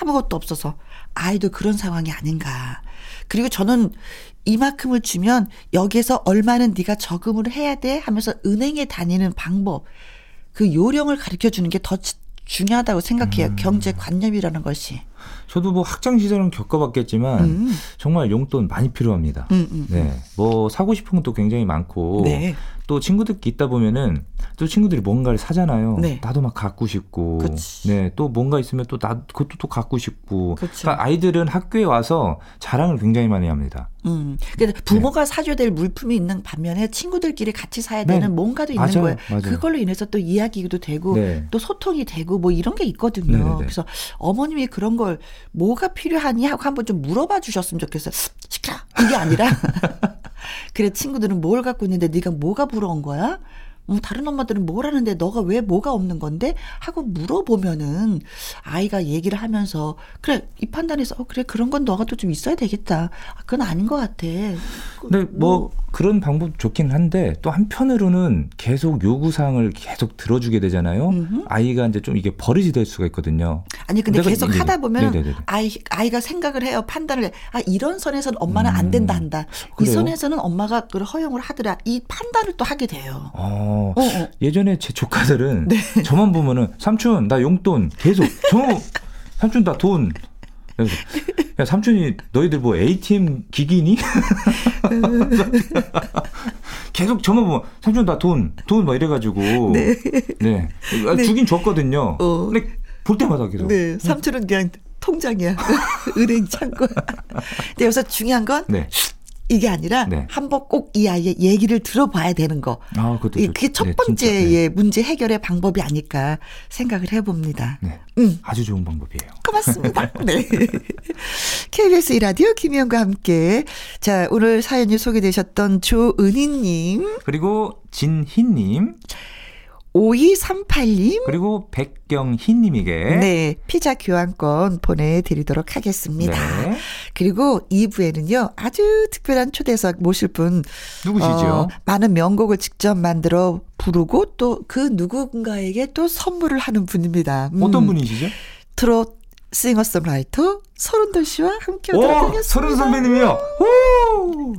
아무것도 없어서 아이도 그런 상황이 아닌가. 그리고 저는 이만큼을 주면 여기에서 얼마는 네가 저금을 해야 돼 하면서 은행에 다니는 방법 그 요령을 가르쳐 주는 게 더 중요하다고 생각해요. 음. 경제 관념이라는 것이. 저도 뭐 학창 시절은 겪어봤겠지만 음. 정말 용돈 많이 필요합니다. 음, 음. 네, 뭐 사고 싶은 것도 굉장히 많고 네. 또 친구들끼리 있다 보면은 또 친구들이 뭔가를 사잖아요. 네. 나도 막 갖고 싶고. 그치. 네. 또 뭔가 있으면 또 나 그것도 또 갖고 싶고. 그치. 그러니까 아이들은 학교에 와서 자랑을 굉장히 많이 합니다. 음. 근데 부모가 사줘야 될 물품이 있는 반면에 친구들끼리 같이 사야 되는 네. 뭔가도 있는 맞아요. 거예요. 맞아요. 그걸로 인해서 또 이야기도 되고 네. 또 소통이 되고 뭐 이런 게 있거든요. 네네네. 그래서 어머님이 그런 걸 뭐가 필요하니 하고 한번 좀 물어봐 주셨으면 좋겠어요. 시켜 이게 아니라 그래 친구들은 뭘 갖고 있는데 네가 뭐가 부러운 거야? 음, 다른 엄마들은 뭘 하는데 너가 왜 뭐가 없는 건데? 하고 물어보면은 아이가 얘기를 하면서 그래 이 판단에서 어 그래 그런 건 너가 또 좀 있어야 되겠다. 아, 그건 아닌 것 같아. 근데 뭐 그런 방법 좋긴 한데 또 한편으로는 계속 요구 사항을 계속 들어주게 되잖아요. 음흠. 아이가 이제 좀 이게 버릇이 될 수가 있거든요. 아니 근데 계속 네네. 하다 보면 네네네. 아이 아이가 생각을 해요 판단을 해. 아 이런 선에서는 엄마는 안 음. 된다 한다 이 그래요? 선에서는 엄마가 그걸 허용을 하더라 이 판단을 또 하게 돼요. 어, 어, 어. 예전에 제 조카들은 네. 저만 보면은 삼촌 나 용돈 계속 저 삼촌 나 돈. 그래서 야 삼촌이 너희들 뭐 ATM 기기니? 계속 저만 보면 삼촌 나 돈 돈 막 이래가지고 네, 아, 네. 주긴 줬거든요. 어. 근데 볼 때마다 계속 네 삼촌은 그냥 통장이야 은행 창고. 근데 여기서 중요한 건 네. 이게 아니라 네. 한번 꼭 이 아이의 얘기를 들어봐야 되는 거. 아, 그것도 그게 첫 네, 번째의 네. 문제 해결의 방법이 아닐까 생각을 해봅니다. 네. 음. 아주 좋은 방법이에요. 고맙습니다. 네. KBS 이라디오 김희영과 함께. 자, 오늘 사연이 소개되셨던 조은희님, 그리고 진희님 5238님, 그리고 백경희님에게 네, 피자 교환권 보내드리도록 하겠습니다. 네. 그리고 2부에는요, 아주 특별한 초대석 모실 분, 누구시죠? 어, 많은 명곡을 직접 만들어 부르고 또 그 누군가에게 또 선물을 하는 분입니다. 음, 어떤 분이시죠? 트롯 싱어송라이터 서른도 씨와 함께 하겠습니다. 서른 선배님이요. 오,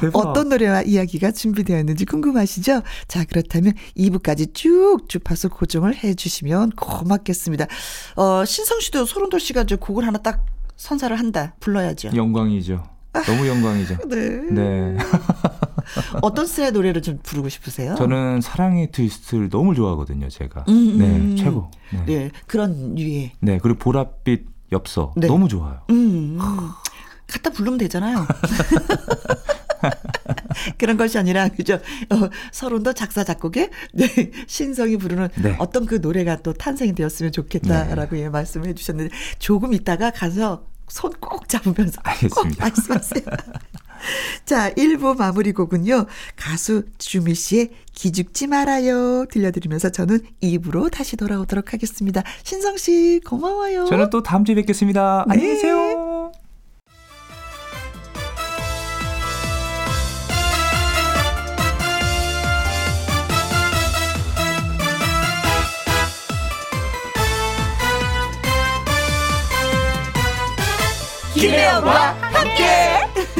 대박. 어떤 노래와 이야기가 준비되어 있는지 궁금하시죠? 자, 그렇다면 2부까지 쭉 주파수 고정을 해 주시면 고맙겠습니다. 어, 신성 씨도 소른도 씨가 저 곡을 하나 딱 선사를 한다. 불러야죠. 영광이죠. 너무 영광이죠. 네. 네. 어떤 스타일의 노래를 좀 부르고 싶으세요? 저는 사랑의 트위스트를 너무 좋아하거든요, 제가. 음, 음, 네, 음. 최고. 네. 네. 네, 그런 류의. 그리고 보랏빛 엽서 네. 너무 좋아요. 음, 음. 갖다 부르면 되잖아요. 그런 것이 아니라 그죠? 어, 서른도 작사 작곡에 네, 신성이 부르는 네. 어떤 그 노래가 또 탄생이 되었으면 좋겠다라고 예, 말씀해 주셨는데 조금 있다가 가서 손 꼭 잡으면서 꼭 알겠습니다. 말씀하세요. 자, 1부 마무리 곡은요. 가수 주미 씨의 기죽지 말아요 들려드리면서 저는 2부로 다시 돌아오도록 하겠습니다. 신성 씨 고마워요. 저는 또 다음 주에 뵙겠습니다. 네. 안녕히 계세요. 김혜영과 함께.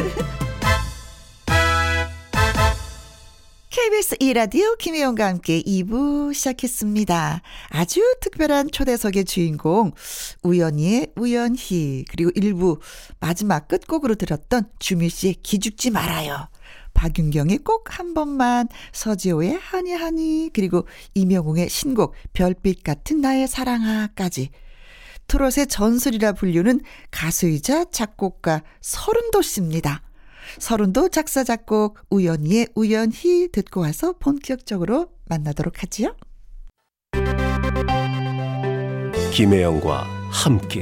KBS 2라디오 김혜영과 함께 2부 시작했습니다. 아주 특별한 초대석의 주인공 우연히의 우연히 그리고 1부 마지막 끝곡으로 들었던 주미 씨의 기죽지 말아요. 박윤경의 꼭 한 번만 서지호의 하니하니 그리고 이명웅의 신곡 별빛 같은 나의 사랑아까지 트롯의 전설이라 불리는 가수이자 작곡가 서른도 씨입니다. 서른도 작사 작곡 우연히의 우연히 듣고 와서 본격적으로 만나도록 하지요. 김혜영과 함께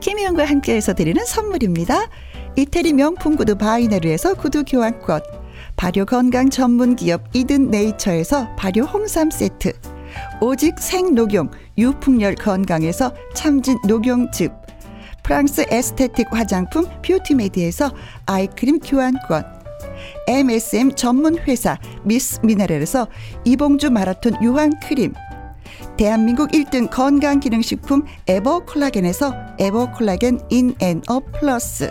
김희영과 함께해서 드리는 선물입니다. 이태리 명품 구두 바이네르에서 구두 교환권, 발효 건강 전문 기업 이든 네이처에서 발효 홍삼 세트, 오직 생녹용 유풍열 건강에서 참진 녹용즙, 프랑스 에스테틱 화장품 뷰티메디에서 아이크림 교환권, MSM 전문 회사 미스 미네랄에서 이봉주 마라톤 유황 크림, 대한민국 1등 건강기능식품 에버콜라겐에서 에버콜라겐 인앤업 플러스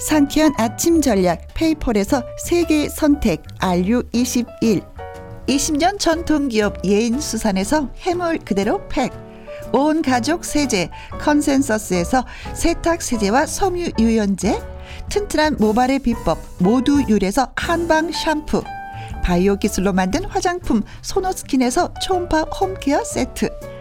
상쾌한 아침 전략 페이펄에서 세계 선택 RU21 20년 전통기업 예인수산에서 해물 그대로 팩. 온 가족 세제 컨센서스에서 세탁 세제와 섬유 유연제. 튼튼한 모발의 비법 모두 유래서 한방 샴푸. 바이오 기술로 만든 화장품 소노스킨에서 초음파 홈케어 세트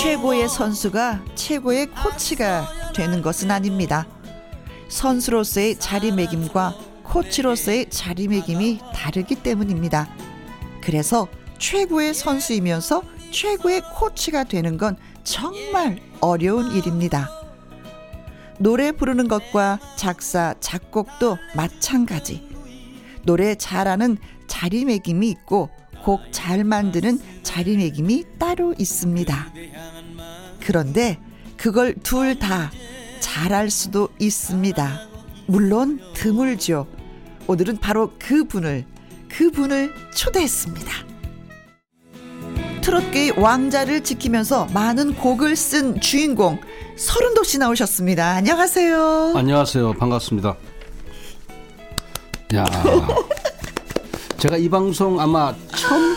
최고의 선수가 최고의 코치가 되는 것은 아닙니다. 선수로서의 자리매김과 코치로서의 자리매김이 다르기 때문입니다. 그래서 최고의 선수이면서 최고의 코치가 되는 건 정말 어려운 일입니다. 노래 부르는 것과 작사, 작곡도 마찬가지. 노래 잘하는 자리매김이 있고 곡 잘 만드는 자리매김이 따로 있습니다. 그런데 그걸 둘 다 잘할 수도 있습니다. 물론 드물죠. 오늘은 바로 그 분을, 그 분을 초대했습니다. 트롯계의 왕자를 지키면서 많은 곡을 쓴 주인공 서른도 씨 나오셨습니다. 안녕하세요. 안녕하세요. 반갑습니다. 야. 제가 이 방송 아마 처음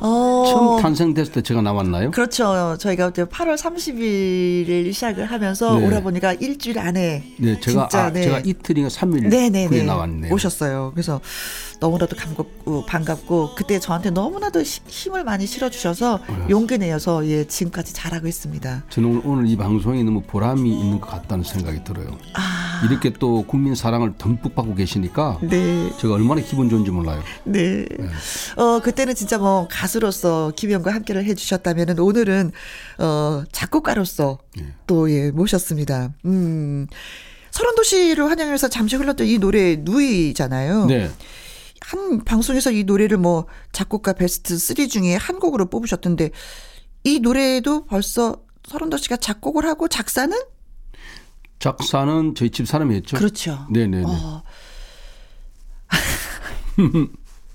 어, 처음 탄생됐을 때 제가 나왔나요? 그렇죠. 저희가 8월 30일 시작을 하면서 네. 오라 보니까 일주일 안에 네, 제가 진짜, 아, 네. 제가 이틀인가 3일 네네네 후에 나왔네요. 오셨어요. 그래서 너무나도 반갑고 반갑고 그때 저한테 너무나도 시- 힘을 많이 실어주셔서 네. 용기 내어서 예 지금까지 잘하고 있습니다. 저는 오늘, 오늘 이 방송이 너무 보람이 있는 것 같다는 생각이 들어요. 아, 이렇게 또 국민 사랑을 듬뿍 받고 계시니까 네, 제가 얼마나 기분 좋은지 몰라요. 네. 어 그때는 진짜 뭐 가수로서 김영과 함께를 해주셨다면은 오늘은 어 작곡가로서 예. 또예 모셨습니다. 음. 서른도 씨를 환영해서 잠시 흘렀던 이 노래 누이잖아요. 네. 한 방송에서 이 노래를 뭐 작곡가 베스트 3 중에 한 곡으로 뽑으셨던데 이 노래도 벌써 서른도 씨가 작곡을 하고 작사는 작사는 저희 집 사람이 했죠. 그렇죠. 네네네. 어.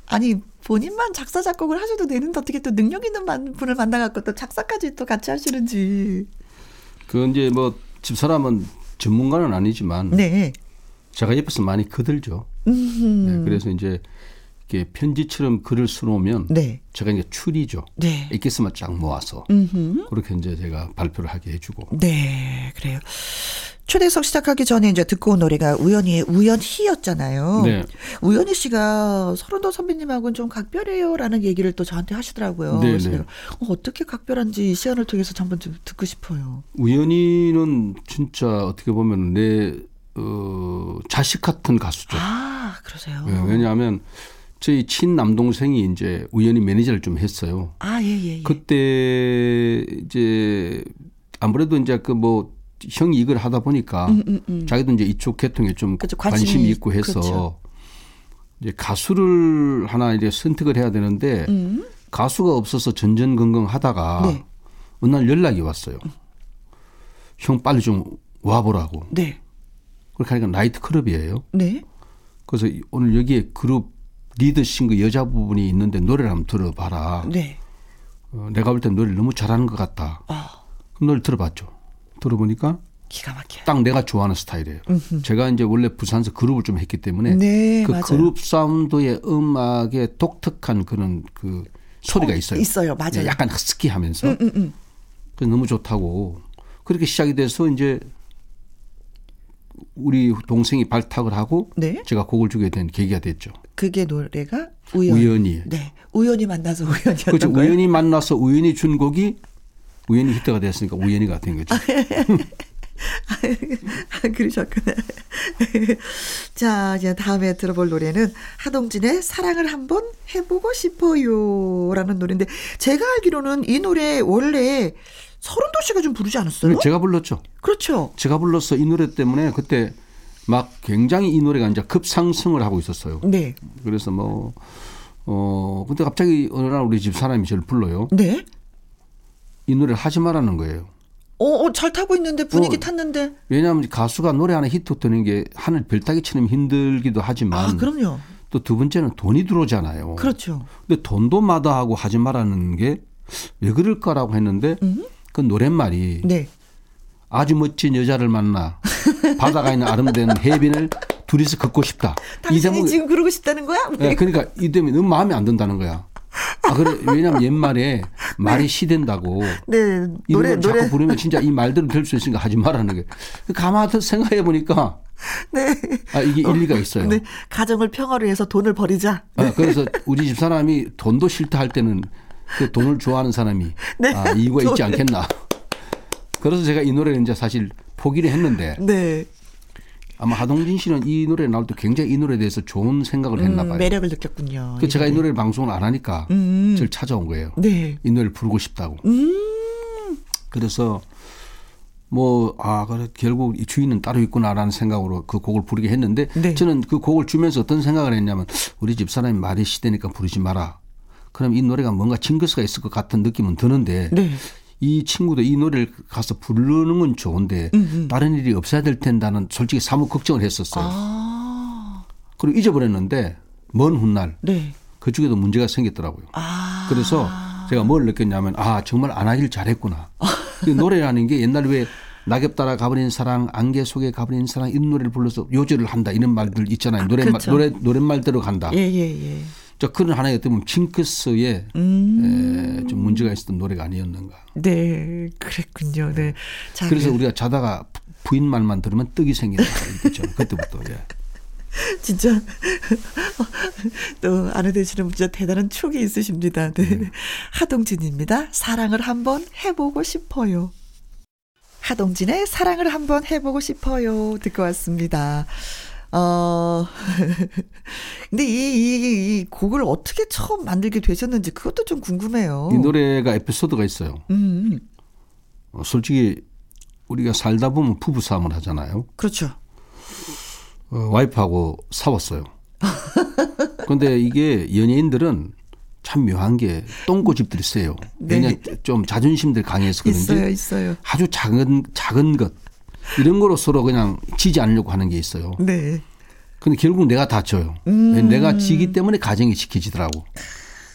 아니 본인만 작사 작곡을 하셔도 되는데 어떻게 또 능력 있는 만- 분을 만나갖고 또 작사까지 또 같이 하시는지. 그 이제 뭐 집 사람은 전문가는 아니지만 네. 제가 옆에서 많이 거들죠. 음. 네, 그래서 이제 이렇게 편지처럼 글을 써놓으면 네. 제가 이제 추리죠. 네. 엑기스만 쫙 모아서 음흠. 그렇게 이제 제가 발표를 하게 해주고 네, 그래요. 초대석 시작하기 전에 이제 듣고 온 노래가 우연히의 우연히였잖아요. 네. 우연히 씨가 서른도 선배님하고는 좀 각별해요라는 얘기를 또 저한테 하시더라고요. 네, 그래서 네. 내가 어, 어떻게 각별한지 이 시간을 통해서 한번 좀 듣고 싶어요. 우연히는 진짜 어떻게 보면 내 어, 자식 같은 가수죠. 아, 그러세요. 네, 왜냐하면 저희 친 남동생이 이제 우연히 매니저를 좀 했어요. 아, 예, 예, 예. 그때 이제 아무래도 이제 그 뭐 형이 이걸 하다 보니까 자기도 이제 이쪽 계통에 좀 음, 그렇죠. 관심이 관심이 있고 해서 그렇죠. 이제 가수를 하나 이제 선택을 해야 되는데 음. 가수가 없어서 전전긍긍 하다가 네. 어느 날 연락이 왔어요. 형 빨리 좀 와보라고. 네. 그렇게 하니까 나이트 클럽이에요. 네. 그래서 이- 오늘 여기에 그룹 리더 싱그 여자 부분이 있는데 노래를 한번 들어봐라. 네. 어, 내가 볼 땐 노래를 너무 잘하는 것 같다. 아, 그럼 노래를 들어봤죠. 들어보니까 기가 막혀요. 딱 내가 좋아하는 스타일이에요. 제가 이제 원래 부산에서 그룹을 좀 했기 때문에 네, 그 맞아요. 그룹 사운드의 음악에 독특한 그런 그 소리가 있어요. 있어요. 맞아요. 네, 약간 허스키하면서 음, 음, 음. 그래서 너무 좋다고 그렇게 시작이 돼서 이제 우리 동생이 발탁을 하고 네. 제가 곡을 주게 된 계기가 됐죠. 그게 노래가 우연. 우연히. 네. 우연히 만나서 우연이었던 그렇죠. 거예요. 우연히 만나서 우연히 준 곡이 우연히 히트가 됐으니까 우연히가 된 거죠. 아, 그러셨구나. 자, 이제 다음에 들어볼 노래는 하동진의 사랑을 한번 해보고 싶어요. 라는 노래인데, 제가 알기로는 이 노래 원래 서른도 씨가 좀 부르지 않았어요? 제가 불렀죠. 그렇죠. 제가 불러서 이 노래 때문에 그때 막 굉장히 이 노래가 이제 급상승을 하고 있었어요. 네. 그래서 뭐, 어, 근데 갑자기 어느 날 우리 집 사람이 저를 불러요. 네. 이 노래를 하지 말라는 거예요. 어, 어, 잘 타고 있는데, 분위기 어. 탔는데. 왜냐하면 가수가 노래 하나 히트 되는 게 하늘 별따기처럼 힘들기도 하지만 아, 그럼요. 또 두 번째는 돈이 들어오잖아요. 그렇죠. 근데 돈도 마다하고 하지 말라는 게 왜 그럴까라고 했는데 그 노랫말이 네. 아주 멋진 여자를 만나 바다가 있는 아름다운 해변을 둘이서 걷고 싶다. 이 당신이 대목이 지금 그러고 싶다는 거야? 예, 그러니까 이 때문에 너무 마음에 안 든다는 거야. 아, 그래. 왜냐면 옛말에 말이 시된다고. 네. 이 노래, 노래 자꾸 노래. 부르면 진짜 이 말대로 될수 있으니까 하지 말라는 게. 가만히 생각해 보니까 네. 아, 이게 일리가 있어요. 네. 가정을 평화로 해서 돈을 버리자. 아, 그래서 우리 집 사람이 돈도 싫다 할 때는 그 돈을 좋아하는 사람이 네. 아, 이유가 있지. 않겠나. 그래서 제가 이 노래를 이제 사실 포기를 했는데 네. 아마 하동진 씨는 이 노래 나올 때 굉장히 이 노래에 대해서 좋은 생각을 했나 음, 봐요. 매력을 느꼈군요. 그 제가 이 노래. 노래를 방송을 안 하니까 음. 저를 찾아온 거예요. 네. 이 노래를 부르고 싶다고. 음. 그래서 뭐, 아, 그래, 결국 이 주인은 따로 있구나라는 생각으로 그 곡을 부르게 했는데 네. 저는 그 곡을 주면서 어떤 생각을 했냐면 우리 집 사람이 말이 시대니까 부르지 마라. 그럼 이 노래가 뭔가 징크스가 있을 것 같은 느낌은 드는데 네. 이 친구도 이 노래를 가서 부르는 건 좋은데 다른 일이 없어야 될 텐다는 솔직히 사뭇 걱정을 했었어요. 아. 그리고 잊어버렸는데 먼 훗날 네. 그쪽에도 문제가 생겼더라고요. 아. 그래서 제가 뭘 느꼈냐면 아 정말 안 하길 잘했구나. 그 노래라는 게 옛날 왜 낙엽 따라 가버린 사랑, 안개 속에 가버린 사랑 이런 노래를 불러서 요절을 한다 이런 말들 있잖아요. 노래말 그렇죠. 노래 노랫말대로 간다. 예, 예, 예. 자 그런 하나의 어떻게 보면 징크스에 음. 에, 좀 문제가 있었던 노래가 아니었는가. 네. 그랬군요. 네. 자, 그래서 그- 우리가 자다가 부- 부인 말만 들으면 떡이 생긴다. 그렇죠. 그때부터. 예. 진짜 또 아내 되시는 분 진짜 대단한 추억이 있으십니다. 네. 하동진입니다. 사랑을 한번 해보고 싶어요. 하동진의 사랑을 한번 해보고 싶어요. 듣고 왔습니다. 어, 근데 이, 이, 이 곡을 어떻게 처음 만들게 되셨는지 그것도 좀 궁금해요. 이 노래가 에피소드가 있어요. 음, 어, 솔직히 우리가 살다 보면 부부 싸움을 하잖아요. 그렇죠. 어, 와이프하고 싸웠어요. 그런데 이게 연예인들은 참 묘한 게 똥꼬집들이 세요. 네. 왜냐 좀 자존심들 강해서 그런지 있어요, 있어요. 아주 작은 작은 것 이런 거로 서로 그냥 지지 않으려고 하는 게 있어요. 네. 근데 결국 내가 다쳐요. 음. 내가 지기 때문에 가정이 지켜지더라고.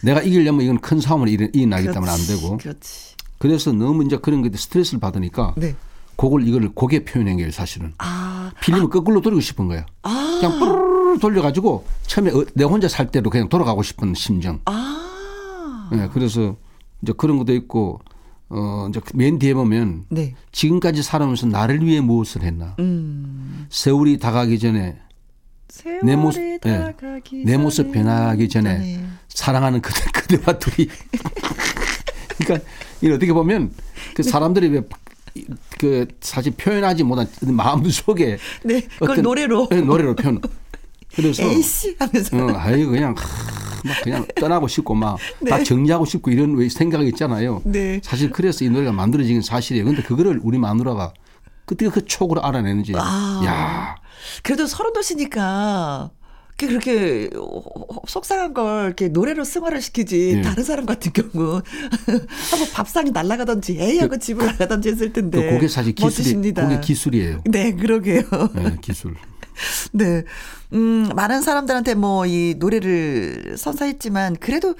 내가 이기려면 이건 큰 싸움을 일- 일어나기 때문에 안 되고. 그렇지. 그래서 너무 이제 그런 것들 스트레스를 받으니까 네. 곡을 이거를 곡에 표현한 거예요 사실은. 아, 필름을 거꾸로 돌리고 싶은 거야. 아, 그냥 뽀르르 돌려가지고 처음에 어- 내 혼자 살 때로 그냥 돌아가고 싶은 심정. 아. 예, 그래서 이제 그런 것도 있고 어 이제 맨 뒤에 보면 네. 지금까지 살아오면서 나를 위해 무엇을 했나. 음. 세월이 다가기 전에 내 모습, 예. 다가기 내 모습. 변하기 전에 전에. 사랑하는 그대, 그대와 둘이. 그러니까 이 어떻게 보면 그 사람들이 왜 그 사실 표현하지 못한 마음 속에 네, 그걸 노래로. 네, 노래로 표현. 그래서 에이씨 하면서. 어, 아유 그냥 하, 막 그냥 떠나고 싶고 막 다 정리하고 싶고 이런 왜 생각이 있잖아요. 네. 사실 그래서 이 노래가 만들어진 건 사실이에요. 근데 그거를 우리 마누라가 그때 그 촉으로 알아내는지. 아. 야, 그래도 서른 도시니까 그렇게 속상한 걸 이렇게 노래로 승화를 시키지 예. 다른 사람 같은 경우 한번 밥상이 날아가든지 애하고 집을 나가든지 했을 그 텐데 그게 사실 기술이 멋지십니다. 그게 기술이에요. 네, 그러게요. 네, 기술. 네. 음, 많은 사람들한테 뭐 이 노래를 선사했지만 그래도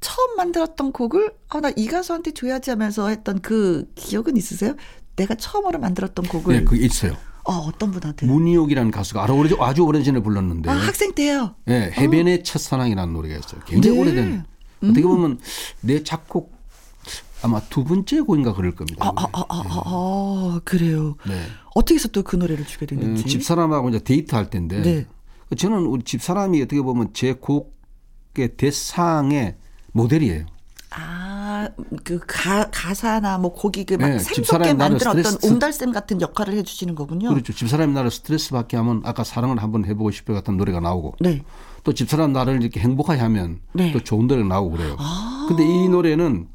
처음 만들었던 곡을 아, 나 이 가수한테 줘야지 하면서 했던 그 기억은 있으세요? 내가 처음으로 만들었던 곡을 네, 그게 있어요. 어, 어떤 분한테? 문희옥이라는 가수가 아주 오래 아주 오래 전에 불렀는데 아, 학생 때요. 예, 해변의 첫사랑이라는 노래가 있어요. 굉장히 네. 오래된. 어떻게 보면 내 작곡 아마 두 번째 곡인가 그럴 겁니다. 아, 아, 아, 아, 아, 아, 그래요. 네. 어떻게 해서 또 그 노래를 주게 어, 됐는지. 집사람하고 이제 데이트할 때인데 네. 저는 우리 집사람이 어떻게 보면 제 곡의 대상의 모델이에요. 아, 가, 그 가, 가사나 뭐 곡이 그막 네, 나를 만든 어떤 옹달샘 같은 역할을 해주시는 거군요. 그렇죠. 집사람이 나를 스트레스 받게 하면 아까 사랑을 한번 해보고 싶어 같은 노래가 나오고 네. 또 집사람 나를 이렇게 행복하게 하면 네. 또 좋은 노래가 나오고 그래요. 근데 이 노래는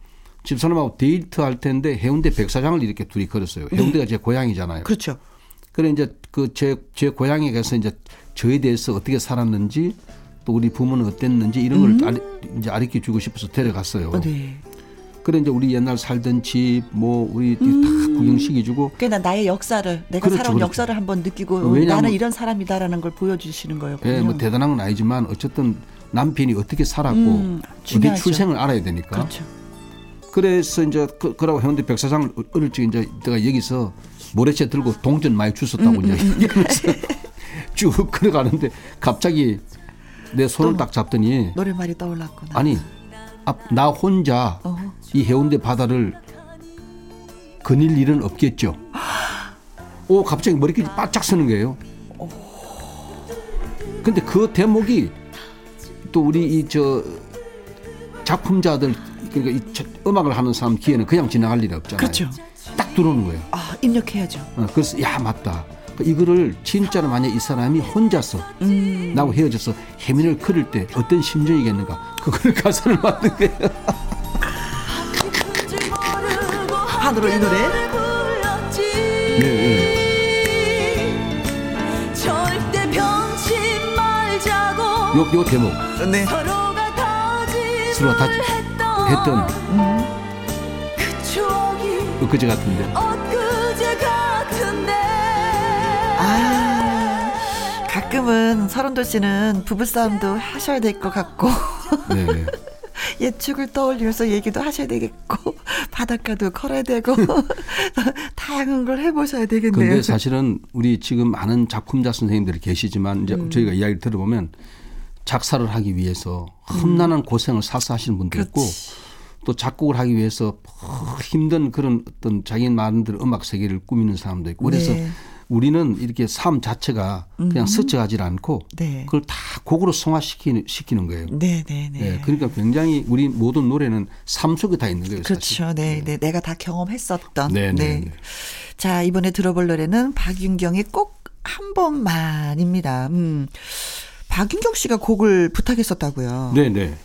집사람하고 데이트 할 텐데 해운대 백사장을 이렇게 둘이 걸었어요. 해운대가 제 고향이잖아요. 그렇죠. 그래 이제 그 제 제 고향에 가서 이제 저에 대해서 어떻게 살았는지 또 우리 부모는 어땠는지 이런 걸 아리, 이제 아리켜 주고 싶어서 데려갔어요. 어, 네. 그래 이제 우리 옛날 살던 집 뭐 우리 다 구경시켜 주고 그러니까 나의 역사를 내가 그렇죠, 살아온 그렇죠. 역사를 한번 느끼고 어, 왜냐하면- 나는 이런 사람이다라는 걸 보여주시는 거예요. 예, 뭐 대단한 건 아니지만 어쨌든 남편이 어떻게 살았고 음, 어디. 출생을 알아야 되니까. 그렇죠. 그래서 이제 그, 그러고 해운대 백사장 어릴 적 이제 내가 여기서 모래채 들고 동전 많이 주웠다고 음, 이제 이러면서 쭉 걸어가는데 갑자기 내 손을 딱 잡더니 노래말이 떠올랐구나. 아니 앞, 나 혼자 어. 이 해운대 바다를 거닐 일은 없겠죠. 오 갑자기 머리끼리 바짝 서는 거예요. 근데 그 대목이 또 우리 이 저 작품자들 그러니까 이 저- 음악을 하는 사람 귀에는 그냥 지나갈 일이 없잖아요. 그렇죠. 딱 들어오는 거예요. 아 입력해야죠. 어, 그래서 야 맞다. 그 이거를 진짜로 만약 이 사람이 혼자서 음. 나하고 헤어져서 해민을 그릴 때 어떤 심정이겠는가 그걸 가사를 만든 거예요. 한으로 이 노래. 네, 네. 절대 변치 말자고 요, 요 대목 네. 서로가 다짐- 했던 그 추억이 엊그제 같은데 아 가끔은 서른도 씨는 부부싸움도 하셔야 될 것 같고 네, 네. 예축을 떠올리면서 얘기도 하셔야 되겠고 바닷가도 걸어야 되고 다양한 걸 해보셔야 되겠네요. 근데 사실은 우리 지금 많은 작품자 선생님들이 계시지만 이제 음. 저희가 이야기를 들어보면 작사를 하기 위해서 험난한 고생을 사서 하시는 분도 있고 음. 그렇지. 또 작곡을 하기 위해서 힘든 그런 어떤 자기 나름대로 음악 세계를 꾸미는 사람도 있고 그래서 네. 음. 우리는 이렇게 삶 자체가 그냥 스쳐가질 않고 네. 그걸 다 곡으로 성화시키는 시키는 거예요. 네 네네. 예, 그러니까 굉장히 우리 모든 노래는 삶 속에 다 있는 거예요. 그렇죠. 네, 네. 내가 다 경험했었던. 네, 네, 네. 자, 이번에 들어볼 노래는 박윤경의 꼭 한 번만입니다. 음. 박윤경 씨가 곡을 부탁했었다고요. 네, 네.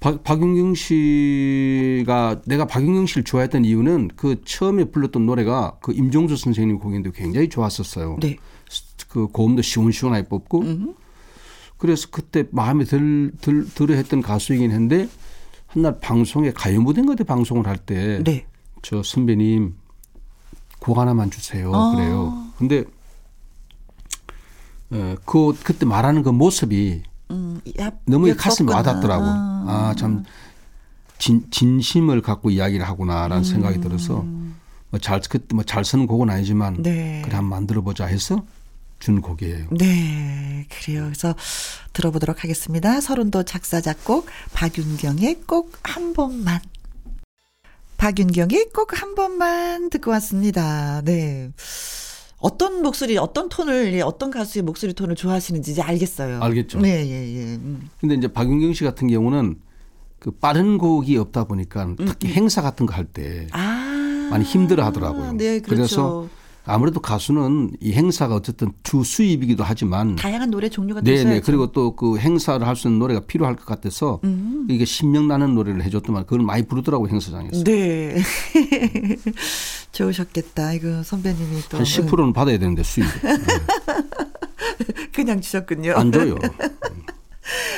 박, 박윤경 씨가 내가 박윤경 씨를 좋아했던 이유는 그 처음에 불렀던 노래가 그 임종수 선생님 곡인데 굉장히 좋았었어요. 네. 그 고음도 시원시원하게 뽑고 그래서 그때 마음에 들, 들, 들어 했던 가수이긴 한데 한날 방송에 가요 무대인가 때 방송을 할 때저 네. 선배님 곡 하나만 주세요 아. 그래요. 근데 어, 그 그때 말하는 그 모습이 음, 야, 너무 그렇구나. 와닿더라고. 아. 아, 참, 진, 진심을 갖고 이야기를 하구나라는 생각이 들어서, 뭐 잘, 그때 뭐잘 쓰는 곡은 아니지만, 음. 네. 그래, 한번 만들어 보자 해서 준 곡이에요. 네, 그래요. 그래서 들어보도록 하겠습니다. 서른도 작사 작곡 박윤경의 꼭 한 번만. 박윤경의 꼭 한 번만 듣고 왔습니다. 네. 어떤 목소리, 어떤 톤을, 예, 어떤 가수의 목소리 톤을 좋아하시는지 이제 알겠어요. 알겠죠. 네, 예, 예. 음. 근데 이제 박윤경 씨 같은 경우는 그 빠른 곡이 없다 보니까 특히 행사 같은 거 할때 음, 아. 많이 힘들어 하더라고요. 네, 그렇죠. 그래서 아무래도 가수는 이 행사가 어쨌든 주 수입이기도 하지만 다양한 노래 종류가 있어야죠. 네네. 그리고 또 그 행사를 할 수 있는 노래가 필요할 것 같아서 음. 이게 신명 나는 노래를 해줬더만 그걸 많이 부르더라고 행사장에서. 네. 좋으셨겠다. 이거 선배님이 또. 한 10%는 받아야 되는데 수입. 그냥 주셨군요. 안 줘요.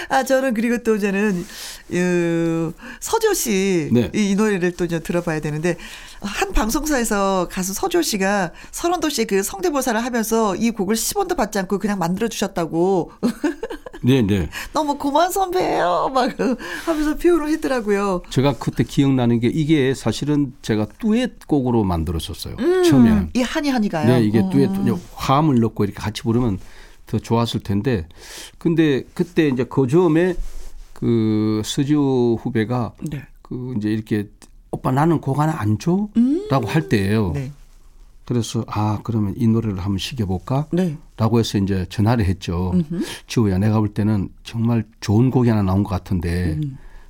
아, 저는 그리고 또 저는, 그, 서조 씨. 네. 이, 이 노래를 또 이제 들어봐야 되는데, 한 방송사에서 가수 서조 씨가 서른도 씨의 그 성대모사를 하면서 이 곡을 10원도 받지 않고 그냥 만들어 주셨다고. 네 네. 너무 고마운 선배예요. 막 하면서 표현을 했더라고요. 제가 그때 기억나는 게 이게 사실은 제가 듀엣 곡으로 만들었었어요. 처음에는. 이 한이 한이가요. 네, 이게 어. 듀엣 화음을 넣고 이렇게 같이 부르면 더 좋았을 텐데. 근데 그때 이제 그 즈음에 그 서지호 후배가 네. 그 이제 이렇게 오빠 나는 곡 하나 안 줘? 라고 할 때예요. 네. 그래서 아 그러면 이 노래를 한번 시켜볼까? 네. 라고 해서 이제 전화를 했죠. 지호야 내가 볼 때는 정말 좋은 곡이 하나 나온 것 같은데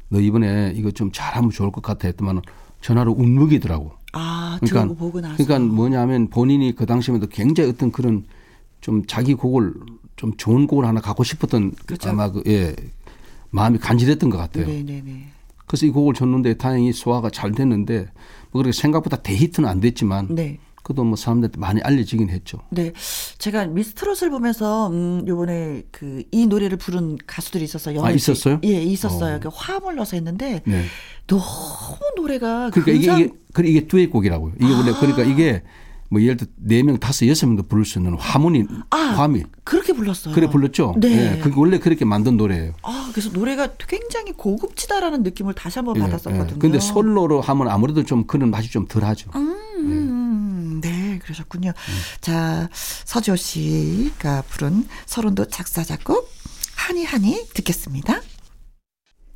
너 이번에 이거 좀 잘하면 좋을 것 같아 했더만 전화로 울먹이더라고. 아, 그러니까 보고 나서. 그러니까 뭐냐면 본인이 그 당시에도 굉장히 어떤 그런 좀 자기 곡을 좀 좋은 곡을 하나 갖고 싶었던 그렇죠. 아마 그 예. 마음이 간절했던 것 같아요. 네네네. 그래서 이 곡을 줬는데 다행히 소화가 잘 됐는데 뭐 그렇게 생각보다 대히트는 안 됐지만 네. 그래도 뭐 사람들한테 많이 알려지긴 했죠. 네. 제가 미스트롯을 보면서, 음, 요번에 그, 이 노래를 부른 가수들이 있었어요. 아, 있었어요? 예, 있었어요. 어. 그 화음을 넣어서 했는데, 네. 너무 노래가. 그러니까 이게 굉장히- 이게 그래 이게 듀엣곡이라고요. 이게 원래 그러니까 이게 뭐 예를 들어 네 명, 다섯, 여섯 명도 부를 수 있는 화문이 아, 화음이 그렇게 불렀어요. 그래 불렀죠. 네. 예, 그게 원래 그렇게 만든 노래예요. 아, 그래서 노래가 굉장히 고급지다라는 느낌을 다시 한번 예, 받았었거든요. 예. 근데 솔로로 하면 아무래도 좀 그런 맛이 좀 덜하죠. 음, 네, 그러셨군요. 자, 서지호 씨가 부른 서른도 작사, 작곡, 하니, 하니 듣겠습니다.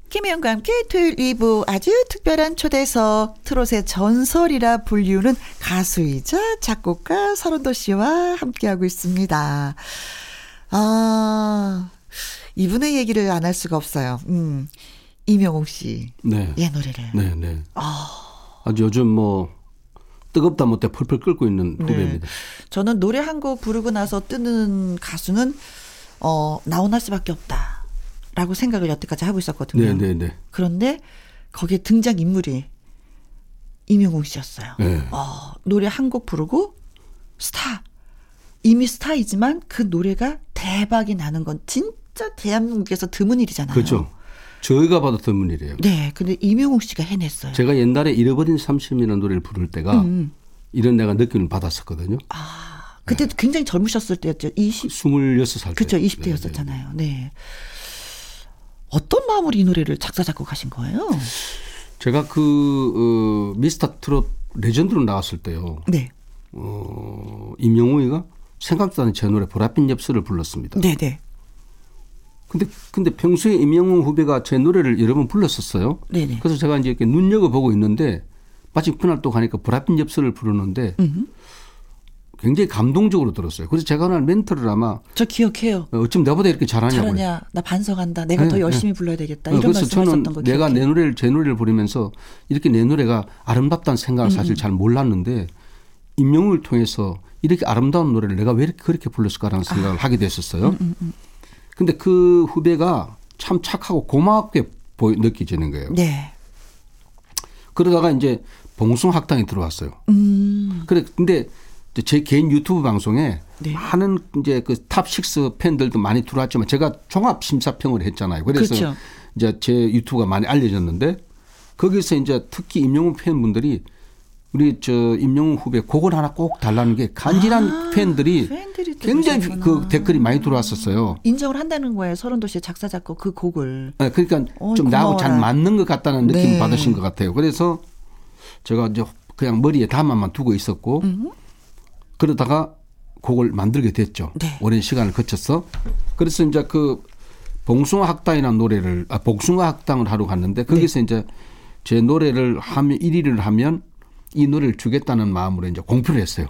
김혜영과 함께 토요일 2부 아주 특별한 초대석 트롯의 전설이라 불리우는 가수이자 작곡가 서른도 씨와 함께하고 있습니다. 아, 이분의 얘기를 안 할 수가 없어요. 음, 이명옥 씨. 네. 예, 노래를. 네, 네. 아주 요즘 뭐 뜨겁다 못해 펄펄 끓고 있는 네. 후배입니다. 저는 노래 한 곡 부르고 나서 뜨는 가수는 어 나훈아 씨밖에 없다 라고 생각을 여태까지 하고 있었거든요. 네, 네, 네. 그런데 거기에 등장 인물이 이명웅 씨였어요. 네. 어, 노래 한 곡 부르고 스타. 이미 스타이지만 그 노래가 대박이 나는 건 진짜 대한민국에서 드문 일이잖아요. 그렇죠. 저희가 봐도 드문 일이에요. 네, 근데 이명웅 씨가 해냈어요. 제가 옛날에 잃어버린 삼심이라는 노래를 부를 때가 음. 이런 내가 느낌을 받았었거든요. 그때 도 굉장히 젊으셨을 때였죠. 20, 26살 때. 그렇죠. 네, 20대였었잖아요. 네. 어떤 마음으로 이 노래를 작사 작곡하신 거예요? 제가 그 어, 미스터 트롯 레전드로 나왔을 때요. 네. 어, 임영웅이가 생각도 않은 제 노래 보랏빛 엽서를 불렀습니다. 네, 네. 근데 근데 평소에 임영웅 후배가 제 노래를 여러 번 불렀었어요. 네네. 그래서 제가 이제 이렇게 눈여겨 보고 있는데 마침 그날 또 가니까 보랏빛 엽서를 부르는데 굉장히 감동적으로 들었어요. 그래서 제가 그날 멘트를 아마 저 기억해요. 어, 어쩜 나보다 이렇게 잘하냐고. 잘하냐? 나 반성한다. 내가 네, 더 네. 열심히 불러야 되겠다. 어, 이런 그래서 저는 거 내가. 내 노래를 제 노래를 부르면서 이렇게 내 노래가 아름답다는 생각을 음, 사실 잘 몰랐는데 임영웅을 통해서 이렇게 아름다운 노래를 내가 왜 이렇게 그렇게 불렀을까라는 아. 생각을 하게 됐었어요. 음, 근데 그 후배가 참 착하고 고맙게 보이, 느껴지는 거예요. 네. 그러다가 이제 봉숭 학당이 들어왔어요. 음. 그래 근데 이 제제 개인 유튜브 방송에 네. 많은 이제 그탑 식스 팬들도 많이 들어왔지만 제가 종합 심사평을 했잖아요. 그래서 그렇죠. 이제 제 유튜브가 많이 알려졌는데 거기서 이제 특히 임영웅 팬분들이 우리 저 임영웅 후배 곡을 하나 꼭 달라는 게 팬들이 아, 팬들이 굉장히 들으셨구나. 그 댓글이 많이 들어왔었어요. 인정을 한다는 거예요. 서른도 씨의 작사 작곡 그 곡을. 네, 그러니까 어이, 좀 나하고 잘. 맞는 것 같다는 느낌 네. 을 받으신 것 같아요. 그래서 제가 이제 그냥 머리에 담아만 두고 있었고 그러다가 곡을 만들게 됐죠. 네. 오랜 시간을 거쳐서 그래서 이제 그 봉숭아 학당이라는 노래를 아 복숭아 학당을 하러 갔는데 거기서 이제 제 노래를 하면 1위를 하면 이 노래를 주겠다는 마음으로 이제 공표를 했어요.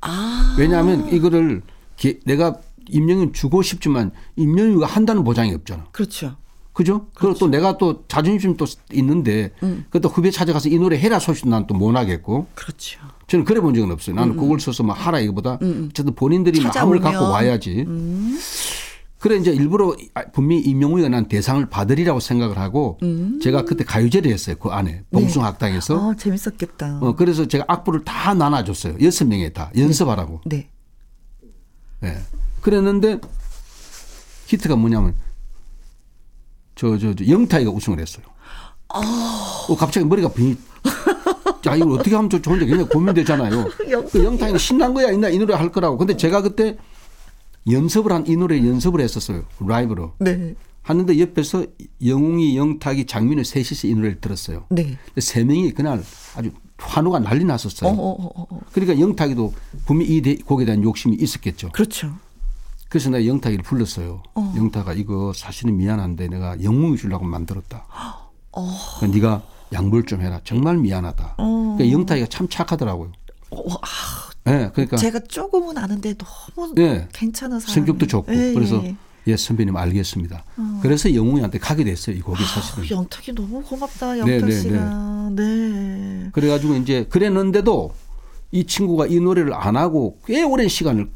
아. 왜냐하면 이거를 게- 내가 임영웅 주고 싶지만 임영웅이가 한다는 보장이 없잖아. 그렇죠. 그죠? 그리고 또 내가 또 자존심 또 있는데 음. 그또 후배 찾아가서 이 노래 해라 소식 난 또 못 하겠고 그렇죠. 저는 그래 본 적은 없어요. 나는 곡을 써서 막 하라 이거보다 어쨌든 본인들이 마음을. 갖고 와야지. 그래 이제 일부러 아, 분명히 임영웅이가 난 대상을 받으리라고 생각을 하고 제가 그때 가요제를 했어요. 그 안에 봉숭학당에서. 어, 재밌었겠다. 어, 그래서 제가 악보를 다 나눠줬어요. 여섯 명에 다 연습하라고. 네. 예. 그랬는데 히트가 뭐냐면 저저저 영타이가 우승을 했어요. 어, 갑자기 머리가 비. 자 이걸 어떻게 하면 저 좋은지 굉장히 고민되잖아요. 그 영타이는 신난 거야 있나 이 노래 할 거라고. 근데 제가 그때 연습을 한 이 노래 연습을 했었어요. 라이브로. 네. 하는데 옆에서 영웅이 영탁이 장민호 셋이서 이 노래를 들었어요. 네. 근데 세 명이 그날 아주 환호가 난리 났었어요. 어, 어, 어, 어. 그러니까 영탁이도 분명히 이 대- 곡에 대한 욕심이 있었겠죠. 그렇죠. 그래서 내가 영탁이를 불렀어요. 영탁아 이거 사실은 미안한데 내가 영웅이 주려고 만들었다. 그러니까 네가 양보를 좀 해라. 정말 미안하다. 그러니까 영탁이가 참 착하더라고요. 어, 아, 네, 그러니까 제가 조금은 아는데 너무 네. 괜찮은 사람. 성격도 좋고 예, 그래서 예. 예, 선배님 알겠습니다. 그래서 영웅이한테 가게 됐어요. 이 곡이 사실은. 아, 영탁이 너무 고맙다, 네, 영탁 네, 씨가. 네. 그래가지고 이제 그랬는데도 이 친구가 이 노래를 안 하고 꽤 오랜 시간을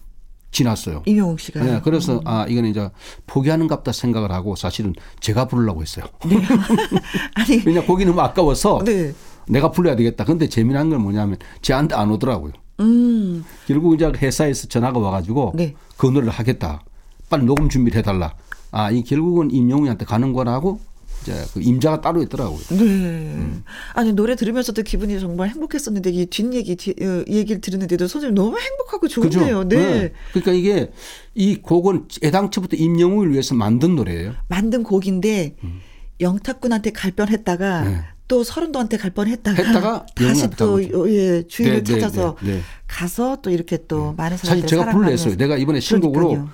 지났어요. 이명웅 씨가. 네, 그래서 아 이거는 이제 포기하는 갑다 생각을 하고 사실은 제가 부르려고 했어요. 아니, 왜냐 곡이 너무 아까워서 네. 내가 불러야 되겠다. 근데 재미난 건 뭐냐면 제한테 안 오더라고요. 음, 결국 이제 회사에서 전화가 와가지고 네. 그 노래를 하겠다. 빨리 녹음 준비를 해달라. 아, 이 결국은 임영웅한테 가는 거라고 이제 그 임자가 따로 있더라고요. 네. 아니, 노래 들으면서도 기분이 정말 행복했었는데, 이 뒷 얘기, 뒤, 어, 얘기를 들었는데도 선생님 너무 행복하고 좋은데요. 네. 그러니까 이게 이 곡은 애당초부터 임영웅을 위해서 만든 노래예요. 만든 곡인데, 영탁군한테 갈 뻔했다가, 음. 네. 또 서른도한테 갈 뻔했다가, 했다가 다시 또, 예, 주인을 네, 네, 찾아서 네, 네. 가서 또 이렇게 또 많은 사실 사람들 제가 불러냈어요. 내가 이번에 신곡으로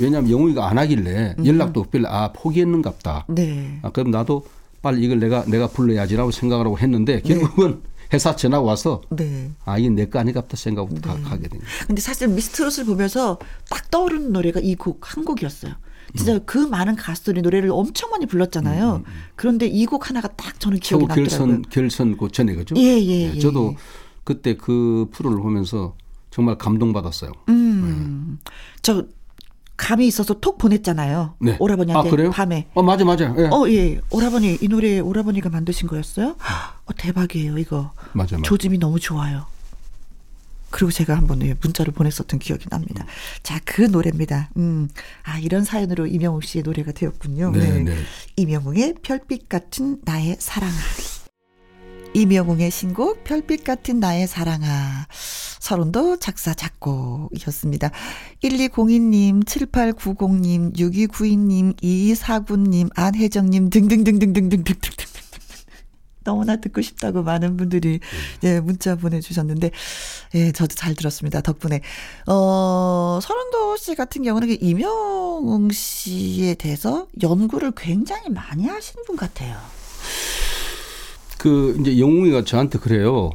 왜냐하면 영웅이가 안 하길래 연락도 없길래 아 포기했는갑다. 네. 아, 그럼 나도 빨리 이걸 내가 내가 불러야지라고 생각을 하고 했는데 결국은 회사 전화가 와서 네. 아 이게 내 거 아니갑다 생각하고 가, 가게 된 거예요. 근데 사실 미스트롯을 보면서 딱 떠오르는 노래가 이 곡 한 곡이었어요. 진짜 음. 그 많은 가수들이 노래를 엄청 많이 불렀잖아요. 그런데 이 곡 하나가 딱 저는 기억이 나더라고요. 결선 결선 그 전에 그죠? 예, 예, 예, 저도 예. 그때 그 프로를 보면서 정말 감동받았어요. 음. 저 감이 있어서 톡 보냈잖아요. 네. 오라버니한테 아, 그래요? 밤에. 어 맞아 맞아. 예. 어, 예. 오라버니 이 노래 오라버니가 만드신 거였어요? 어, 대박이에요, 이거. 맞아 맞아. 조짐이 너무 좋아요. 그리고 제가 한번 예, 문자를 보냈었던 기억이 납니다. 자, 그 노래입니다. 음, 아 이런 사연으로 이명웅 씨의 노래가 되었군요. 네, 네. 이명웅의 별빛 같은 나의 사랑아. 이명웅의 신곡 별빛 같은 나의 사랑아. 서른도 작사 작곡이었습니다. 1202님, 7890님, 6292님, 2249님, 안혜정님 등등등등등등등등등. 너무나 듣고 싶다고 많은 분들이 예, 문자 보내주셨는데, 예, 저도 잘 들었습니다. 덕분에. 어, 서른도 씨 같은 경우는 그 이명웅 씨에 대해서 연구를 굉장히 많이 하신 분 같아요. 그 이제 영웅이가 저한테 그래요.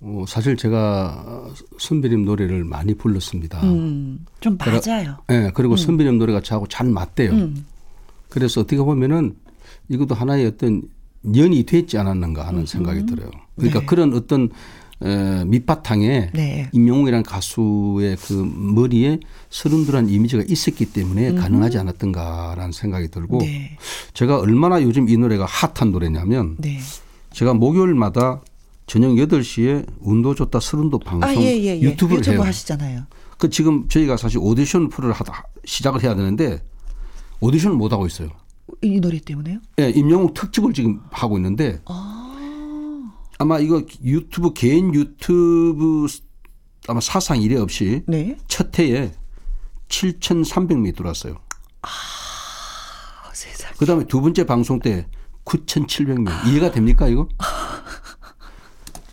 어, 사실 제가 선배님 노래를 많이 불렀습니다. 음, 좀 맞아요. 예, 그리고 선배님 노래가 저하고 잘 맞대요. 음. 그래서 어떻게 보면은 이것도 하나의 어떤 연이 됐지 않았는가 하는 생각이 들어요. 그러니까 네. 그런 어떤 에, 밑바탕에 네. 임영웅이라는 가수의 그 머리에 서른들한 이미지가 있었기 때문에 가능하지 않았던가라는 생각이 들고 네. 제가 얼마나 요즘 이 노래가 핫한 노래냐면 네. 제가 목요일마다 저녁 8시에 운도 좋다 서른도 방송 아, 예, 예, 예. 유튜브를 유튜브 해요. 하시잖아요. 그 지금 저희가 사실 오디션 프로를 하다 시작을 해야 되는데 오디션을 못 하고 있어요. 이 노래 때문에요? 예, 임영웅 특집을 지금 하고 있는데 아 마 이거 유튜브 개인 유튜브 아마 사상 이래 없이 네. 첫 해에 7,300명이 들어왔어요. 아, 세상. 그다음에 두 번째 방송 때 9,700명. 이해가 됩니까 이거?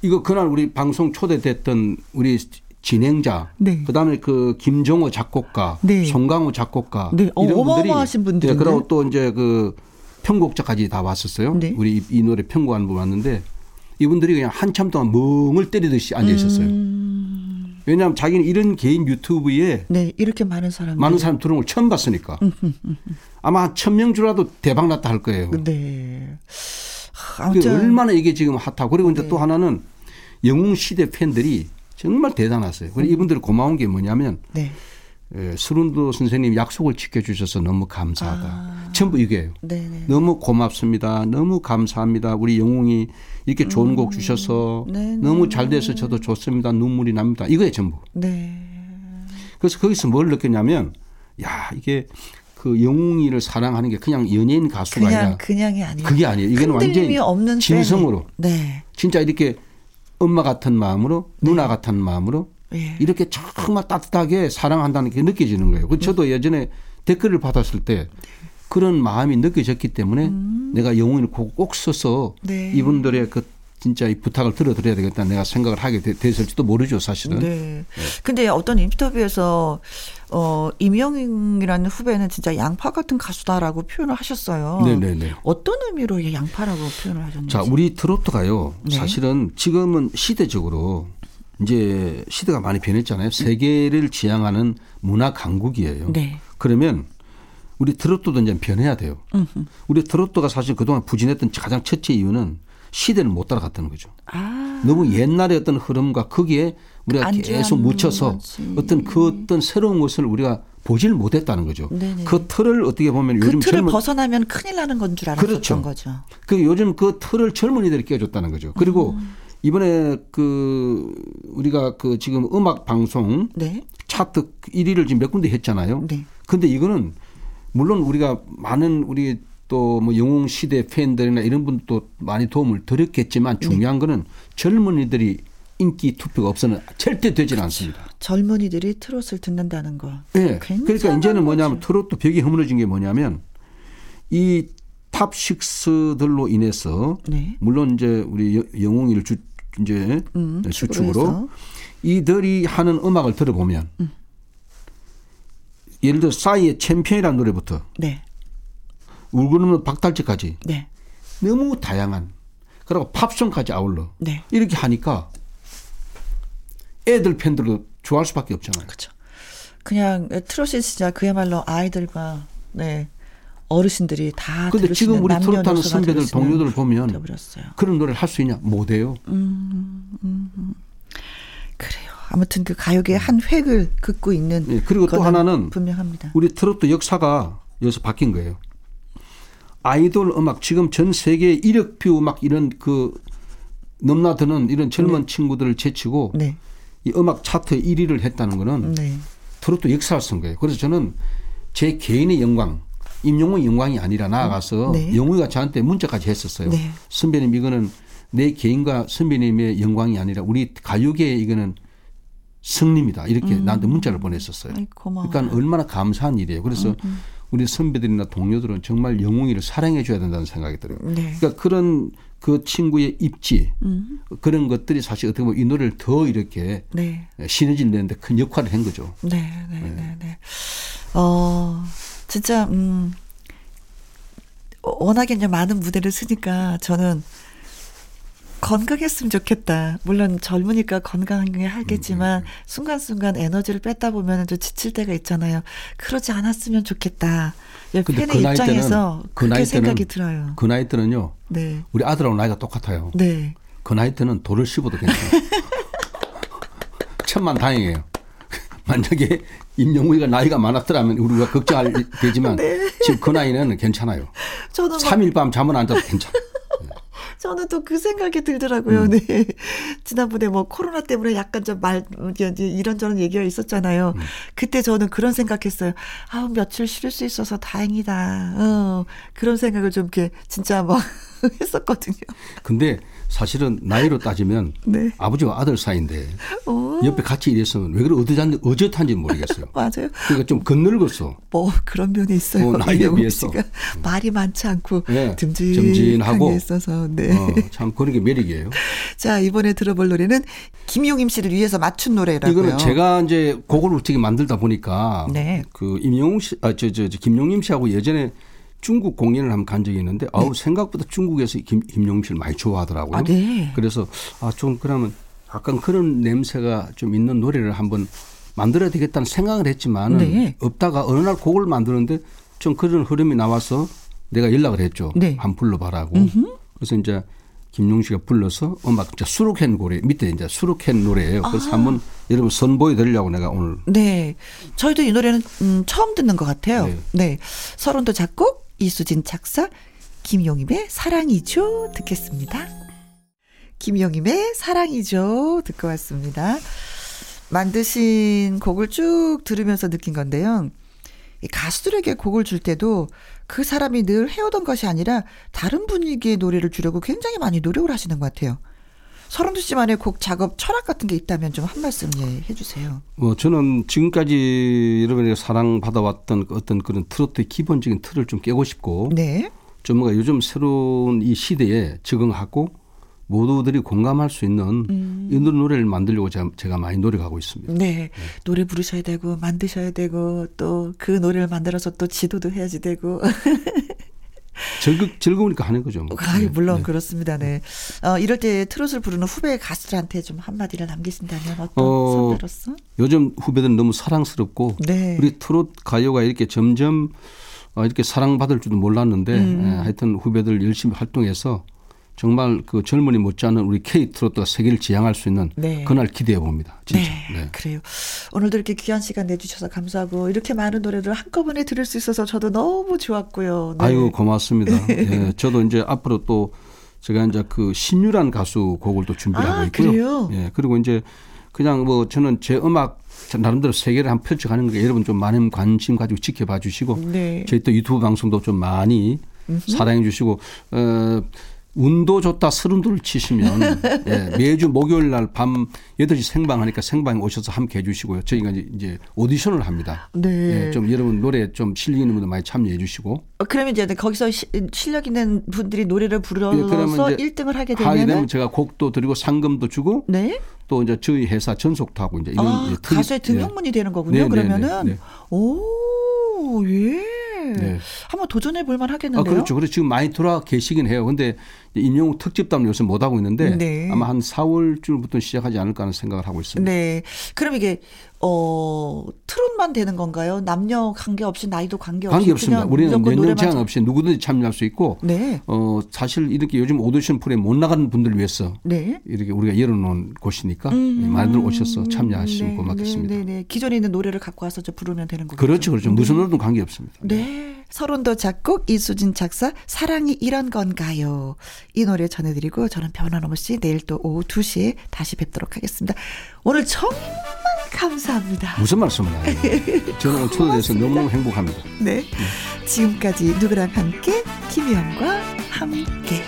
이거 그날 우리 방송 초대됐던 우리 진행자, 네. 그다음에 그 김정호 작곡가, 네. 송강호 작곡가 네. 어, 이런 분들이 어마어마하신 분들인데? 네, 그리고 또 이제 그 편곡자까지 다 왔었어요. 네. 우리 이, 이 노래 편곡하는 분 왔는데 이분들이 그냥 한참 동안 멍을 때리듯이 앉아 있었어요. 음. 왜냐하면 자기는 이런 개인 유튜브에 네. 이렇게 많은 사람들. 많은 사람 들어온 걸 처음 봤으니까 아마 한천명 주라도 대박 났다 할 거예요. 네. 아무튼 얼마나 이게 지금 핫하고 그리고 이제 또 하나는 영웅 시대 팬들이 정말 대단하세요. 그리고 이분들 고마운 게 뭐냐면 네. 에, 수른도 선생님 약속을 지켜주셔서 너무 감사하다. 전부 이게요. 네, 네. 너무 고맙습니다. 너무 감사합니다. 우리 영웅이 이렇게 좋은 곡 주셔서 네, 너무 잘 돼서 저도 좋습니다. 눈물이 납니다. 이거예요 전부. 네. 그래서 거기서 뭘 느꼈냐면 야 이게 그 영웅이를 사랑하는 게 그냥 연예인 가수가 그냥 아니라 그냥이 아니에요. 그게 아니에요. 흔들림이 완전히 없는 진성으로. 네. 진짜 이렇게 엄마 같은 마음으로 누나 같은 마음으로 예. 이렇게 정말 따뜻하게 사랑한다는 게 느껴지는 거예요. 그 저도 예전에 댓글을 받았을 때 그런 마음이 느껴졌기 때문에 내가 영웅을 꼭, 꼭 써서 음. 네. 이분들의 그 진짜 이 부탁을 들어드려야 되겠다 내가 생각을 하게 되- 됐을지도 모르죠 사실은. 네. 근데 어떤 인터뷰에서 어 이명웅이라는 후배는 진짜 양파 같은 가수다라고 표현을 하셨어요. 네네네. 어떤 의미로 이 양파라고 표현을 하셨는지. 자, 우리 트로트가요. 네. 사실은 지금은 시대적으로 이제 시대가 많이 변했잖아요. 세계를 지향하는 문화 강국이에요. 네. 그러면 우리 트로트도 이제 변해야 돼요. 우리 트로트가 사실 그동안 부진했던 가장 첫째 이유는 시대를 못 따라갔다는 거죠. 아, 너무 옛날의 어떤 흐름과 거기에 우리가 계속 묻혀서 거지. 어떤 그 어떤 새로운 것을 우리가 보지를 못했다는 거죠. 네네. 그 틀을 어떻게 보면 그 요즘 틀을 젊은 벗어나면 큰일 나는 건 줄 알았었던 그렇죠. 거죠. 그 요즘 그 틀을 젊은이들이 깨줬다는 거죠. 그리고 음. 이번에 그 우리가 그 지금 음악 방송 네. 차트 1위를 지금 몇 군데 했잖아요. 네. 근데 이거는 물론 우리가 많은 우리 또 뭐 영웅 시대 팬들이나 이런 분도 많이 도움을 드렸겠지만 네. 중요한 거는 젊은이들이 인기 투표가 없어는 절대 되지는 않습니다. 젊은이들이 트롯을 듣는다는 거. 예. 굉장한 그러니까 이제는 뭐냐면 거지. 트로트 벽이 허물어진 게 뭐냐면 이 탑식스들로 인해서 네. 물론 이제 우리 여- 영웅이를 주 이제 음, 축으로 주축으로. 이들이 하는 음악을 들어보면 음. 예를 들어 싸이의 챔피언이라는 노래부터 네. 울고 넘는 박달재까지 네. 너무 다양한 그리고 팝송까지 아울러 네. 이렇게 하니까 애들 팬들도 좋아할 수밖에 없잖아요. 그렇죠. 그냥 트롯이 진짜 그야말로 아이들과 네. 어르신들이 다 근데 지금 우리 트로트 하는 남녀노소가 선배들 동료들 보면 되어버렸어요. 그런 노래를 할 수 있냐? 못해요. 그래요. 아무튼 그 가요계의 한 획을 긋고 있는 예, 그리고 또 하나는 분명합니다. 우리 트로트 역사가 여기서 바뀐 거예요. 아이돌 음악 지금 전 세계 1억 뷰막 이런 그 넘나드는 이런 젊은 친구들을 제치고 네. 이 음악 차트 1위를 했다는 거는 네. 트로트 역사를 쓴 거예요. 그래서 저는 제 개인의 영광, 임영웅의 영광이 아니라 나아가서 네. 영웅이가 저한테 문자까지 했었어요. 네. 선배님 이거는 내 개인과 선배님의 영광이 아니라 우리 가요계의 이거는 승리입니다. 이렇게 나한테 문자를 보냈었어요. 음. 고마워요. 음, 그러니까 얼마나 감사한 일이에요. 그래서 우리 선배들이나 동료들은 정말 영웅이를 사랑해 줘야 된다는 생각이 들어요. 네. 그러니까 그런 그 친구의 입지 음. 그런 것들이 사실 어떻게 보면 이 노래를 더 이렇게 네. 시너지를 내는데 큰 역할을 한 거죠. 네, 네, 네, 네. 어, 진짜, 음, 워낙에 이제 많은 무대를 쓰니까 저는 건강했으면 좋겠다. 물론 젊으니까 건강하게 하겠지만 순간순간 에너지를 뺐다 보면 좀 지칠 때가 있잖아요. 그러지 않았으면 좋겠다. 예, 근데 팬의 그 입장에서 그 나이 때는 생각이 들어요. 그 나이 때는요. 네. 우리 아들하고 나이가 똑같아요. 네. 그 나이 때는 돌을 씹어도 괜찮아요. 천만 다행이에요. 만약에 임영웅이가 나이가 많았더라면 우리가 걱정할 되지만 지금 그 나이는 괜찮아요. 막 3일 밤 잠을 안 자도 괜찮아. 저는 또 그 생각이 들더라고요. 네. 지난번에 뭐 코로나 때문에 약간 좀 말, 이런저런 얘기가 있었잖아요. 그때 저는 그런 생각했어요. 아우, 며칠 쉬를 수 있어서 다행이다. 어, 그런 생각을 좀 이렇게 진짜 막 했었거든요. 근데 사실은 나이로 따지면 네. 아버지와 아들 사이인데 어, 옆에 같이 일했으면 왜 그래 어젓한지 어젓한지 모르겠어요. 맞아요. 그러니까 좀 건늙었어. 뭐 그런 면이 있어요. 어, 나이에 비해서. 씨가 말이 많지 않고 네, 듬직하게 듬직하고. 있어서. 네. 어, 참 그런 게 매력이에요. 자, 이번에 들어볼 노래는 김용임 씨를 위해서 맞춘 노래라고요. 이거는 제가 이제 곡을 어떻게 만들다 보니까 네. 그 임영웅 씨, 아, 저, 저, 저 김용임 씨하고 예전에 중국 공연을 한번 간 적이 있는데 아우 생각보다 중국에서 김, 김용임 씨를 많이 좋아하더라고요. 네. 아, 네. 그래서 아 좀 그러면 약간 그런 냄새가 좀 있는 노래를 한번 만들어야 되겠다는 생각을 했지만은 네. 없다가 어느 날 곡을 만드는데 좀 그런 흐름이 나와서 내가 연락을 했죠. 네. 한 불러봐라고. 그래서 이제 김용 씨가 불러서 음악 이제 수록한 노래 밑에 이제 수록한 노래예요. 그래서 아. 한번 여러분 선보여 드리려고 내가 오늘 네. 저희도 이 노래는 음, 처음 듣는 것 같아요. 네. 네. 서른도 작곡, 이수진 작사, 김용임의 사랑이죠. 듣겠습니다. 김용임의 사랑이죠. 듣고 왔습니다. 만드신 곡을 쭉 들으면서 느낀 건데요. 이 가수들에게 곡을 줄 때도 그 사람이 늘 해오던 것이 아니라 다른 분위기의 노래를 주려고 굉장히 많이 노력을 하시는 것 같아요. 서른도 씨만의 곡 작업 철학 같은 게 있다면 좀 한 말씀 예, 해주세요. 뭐 저는 지금까지 여러분에게 사랑 받아왔던 그 어떤 그런 트로트의 기본적인 틀을 좀 깨고 싶고 네. 좀 뭔가 요즘 새로운 이 시대에 적응하고 모두들이 공감할 수 있는 이런 노래를 만들려고 제가, 제가 많이 노력하고 있습니다. 네. 노래 부르셔야 되고, 만드셔야 되고, 또 그 노래를 만들어서 또 지도도 해야지 되고. 즐거, 즐거우니까 하는 거죠. 뭐. 아, 네, 물론 네. 그렇습니다. 네. 어, 이럴 때 트롯을 부르는 후배 가수들한테 좀 한마디를 남기신다면 어떤 어, 선배로서? 요즘 후배들은 너무 사랑스럽고 네. 우리 트롯 가요가 이렇게 점점 어, 이렇게 사랑받을 줄도 몰랐는데 음. 예, 하여튼 후배들 열심히 활동해서 정말 그 젊은이 못지않은 우리 K 트로트가 세계를 지향할 수 있는 네. 그날 기대해 봅니다. 진짜. 네, 네. 그래요. 오늘도 이렇게 귀한 시간 내주셔서 감사하고 이렇게 많은 노래를 한꺼번에 들을 수 있어서 저도 너무 좋았고요. 네. 아이고 고맙습니다. 예, 저도 이제 앞으로 또 제가 이제 그 신유란 가수 곡을 또 준비를 아, 하고 있고요. 그래요? 예, 그리고 이제 그냥 뭐 저는 제 음악 나름대로 세계를 한 펼쳐가는 거니까 여러분 좀 많은 관심 가지고 지켜봐 주시고 네. 저희 또 유튜브 방송도 좀 많이 사랑해 주시고 어 운도 좋다 서른도를 치시면 예, 매주 목요일 날 밤 8시 생방하니까 생방에 오셔서 함께 해 주시고요. 저희가 이제- 오디션을 합니다. 네. 예, 좀 여러분 노래 좀 실리는 분들 많이 참여해 주시고 어, 그러면 이제 거기서 시- 실력 있는 분들이 노래를 예, 불러서 그러면 이제 1등을 하게 하게 되면 되면 제가 곡도 드리고 상금도 주고 네. 또 이제 저희 회사 전속도 하고 이제 이런 아, 특이- 가수의 예. 등용문이 되는 거군요. 네, 네, 그러면은 네, 네. 오, 예. 네. 한번 도전해 볼만 아, 하겠는데요. 그렇죠. 그래서 지금 많이 돌아 계시긴 해요. 근데 임영웅 특집담 요새 못 하고 있는데 네. 아마 한 4월쯤부터 시작하지 않을까 하는 생각을 하고 있습니다. 네. 그럼 이게 어 트롯만 되는 건가요? 남녀 관계 없이 나이도 관계 없이 관계 없습니다. 그냥 우리는 연령 제한 잘- 없이 누구든지 참여할 수 있고 네. 어 사실 이렇게 요즘 오디션 프로에 못 나가는 분들을 위해서 네. 이렇게 우리가 열어놓은 곳이니까 많이들 오셔서 참여하시면 네, 고맙겠습니다. 네, 네, 네. 기존에 있는 노래를 갖고 와서 저 부르면 되는 거죠. 그렇죠, 그렇죠. 무슨 노래든 관계 없습니다. 네. 서른도 작곡 이수진 작사 사랑이 이런 건가요? 이 노래 전해드리고 저는 변함없이 내일 또 오후 2시에 다시 뵙도록 하겠습니다. 오늘 정말 감사합니다. 무슨 말씀을 해요? 저는 오늘 초대돼서 너무너무 행복합니다. 네. 지금까지 누구랑 함께 김혜영과 함께.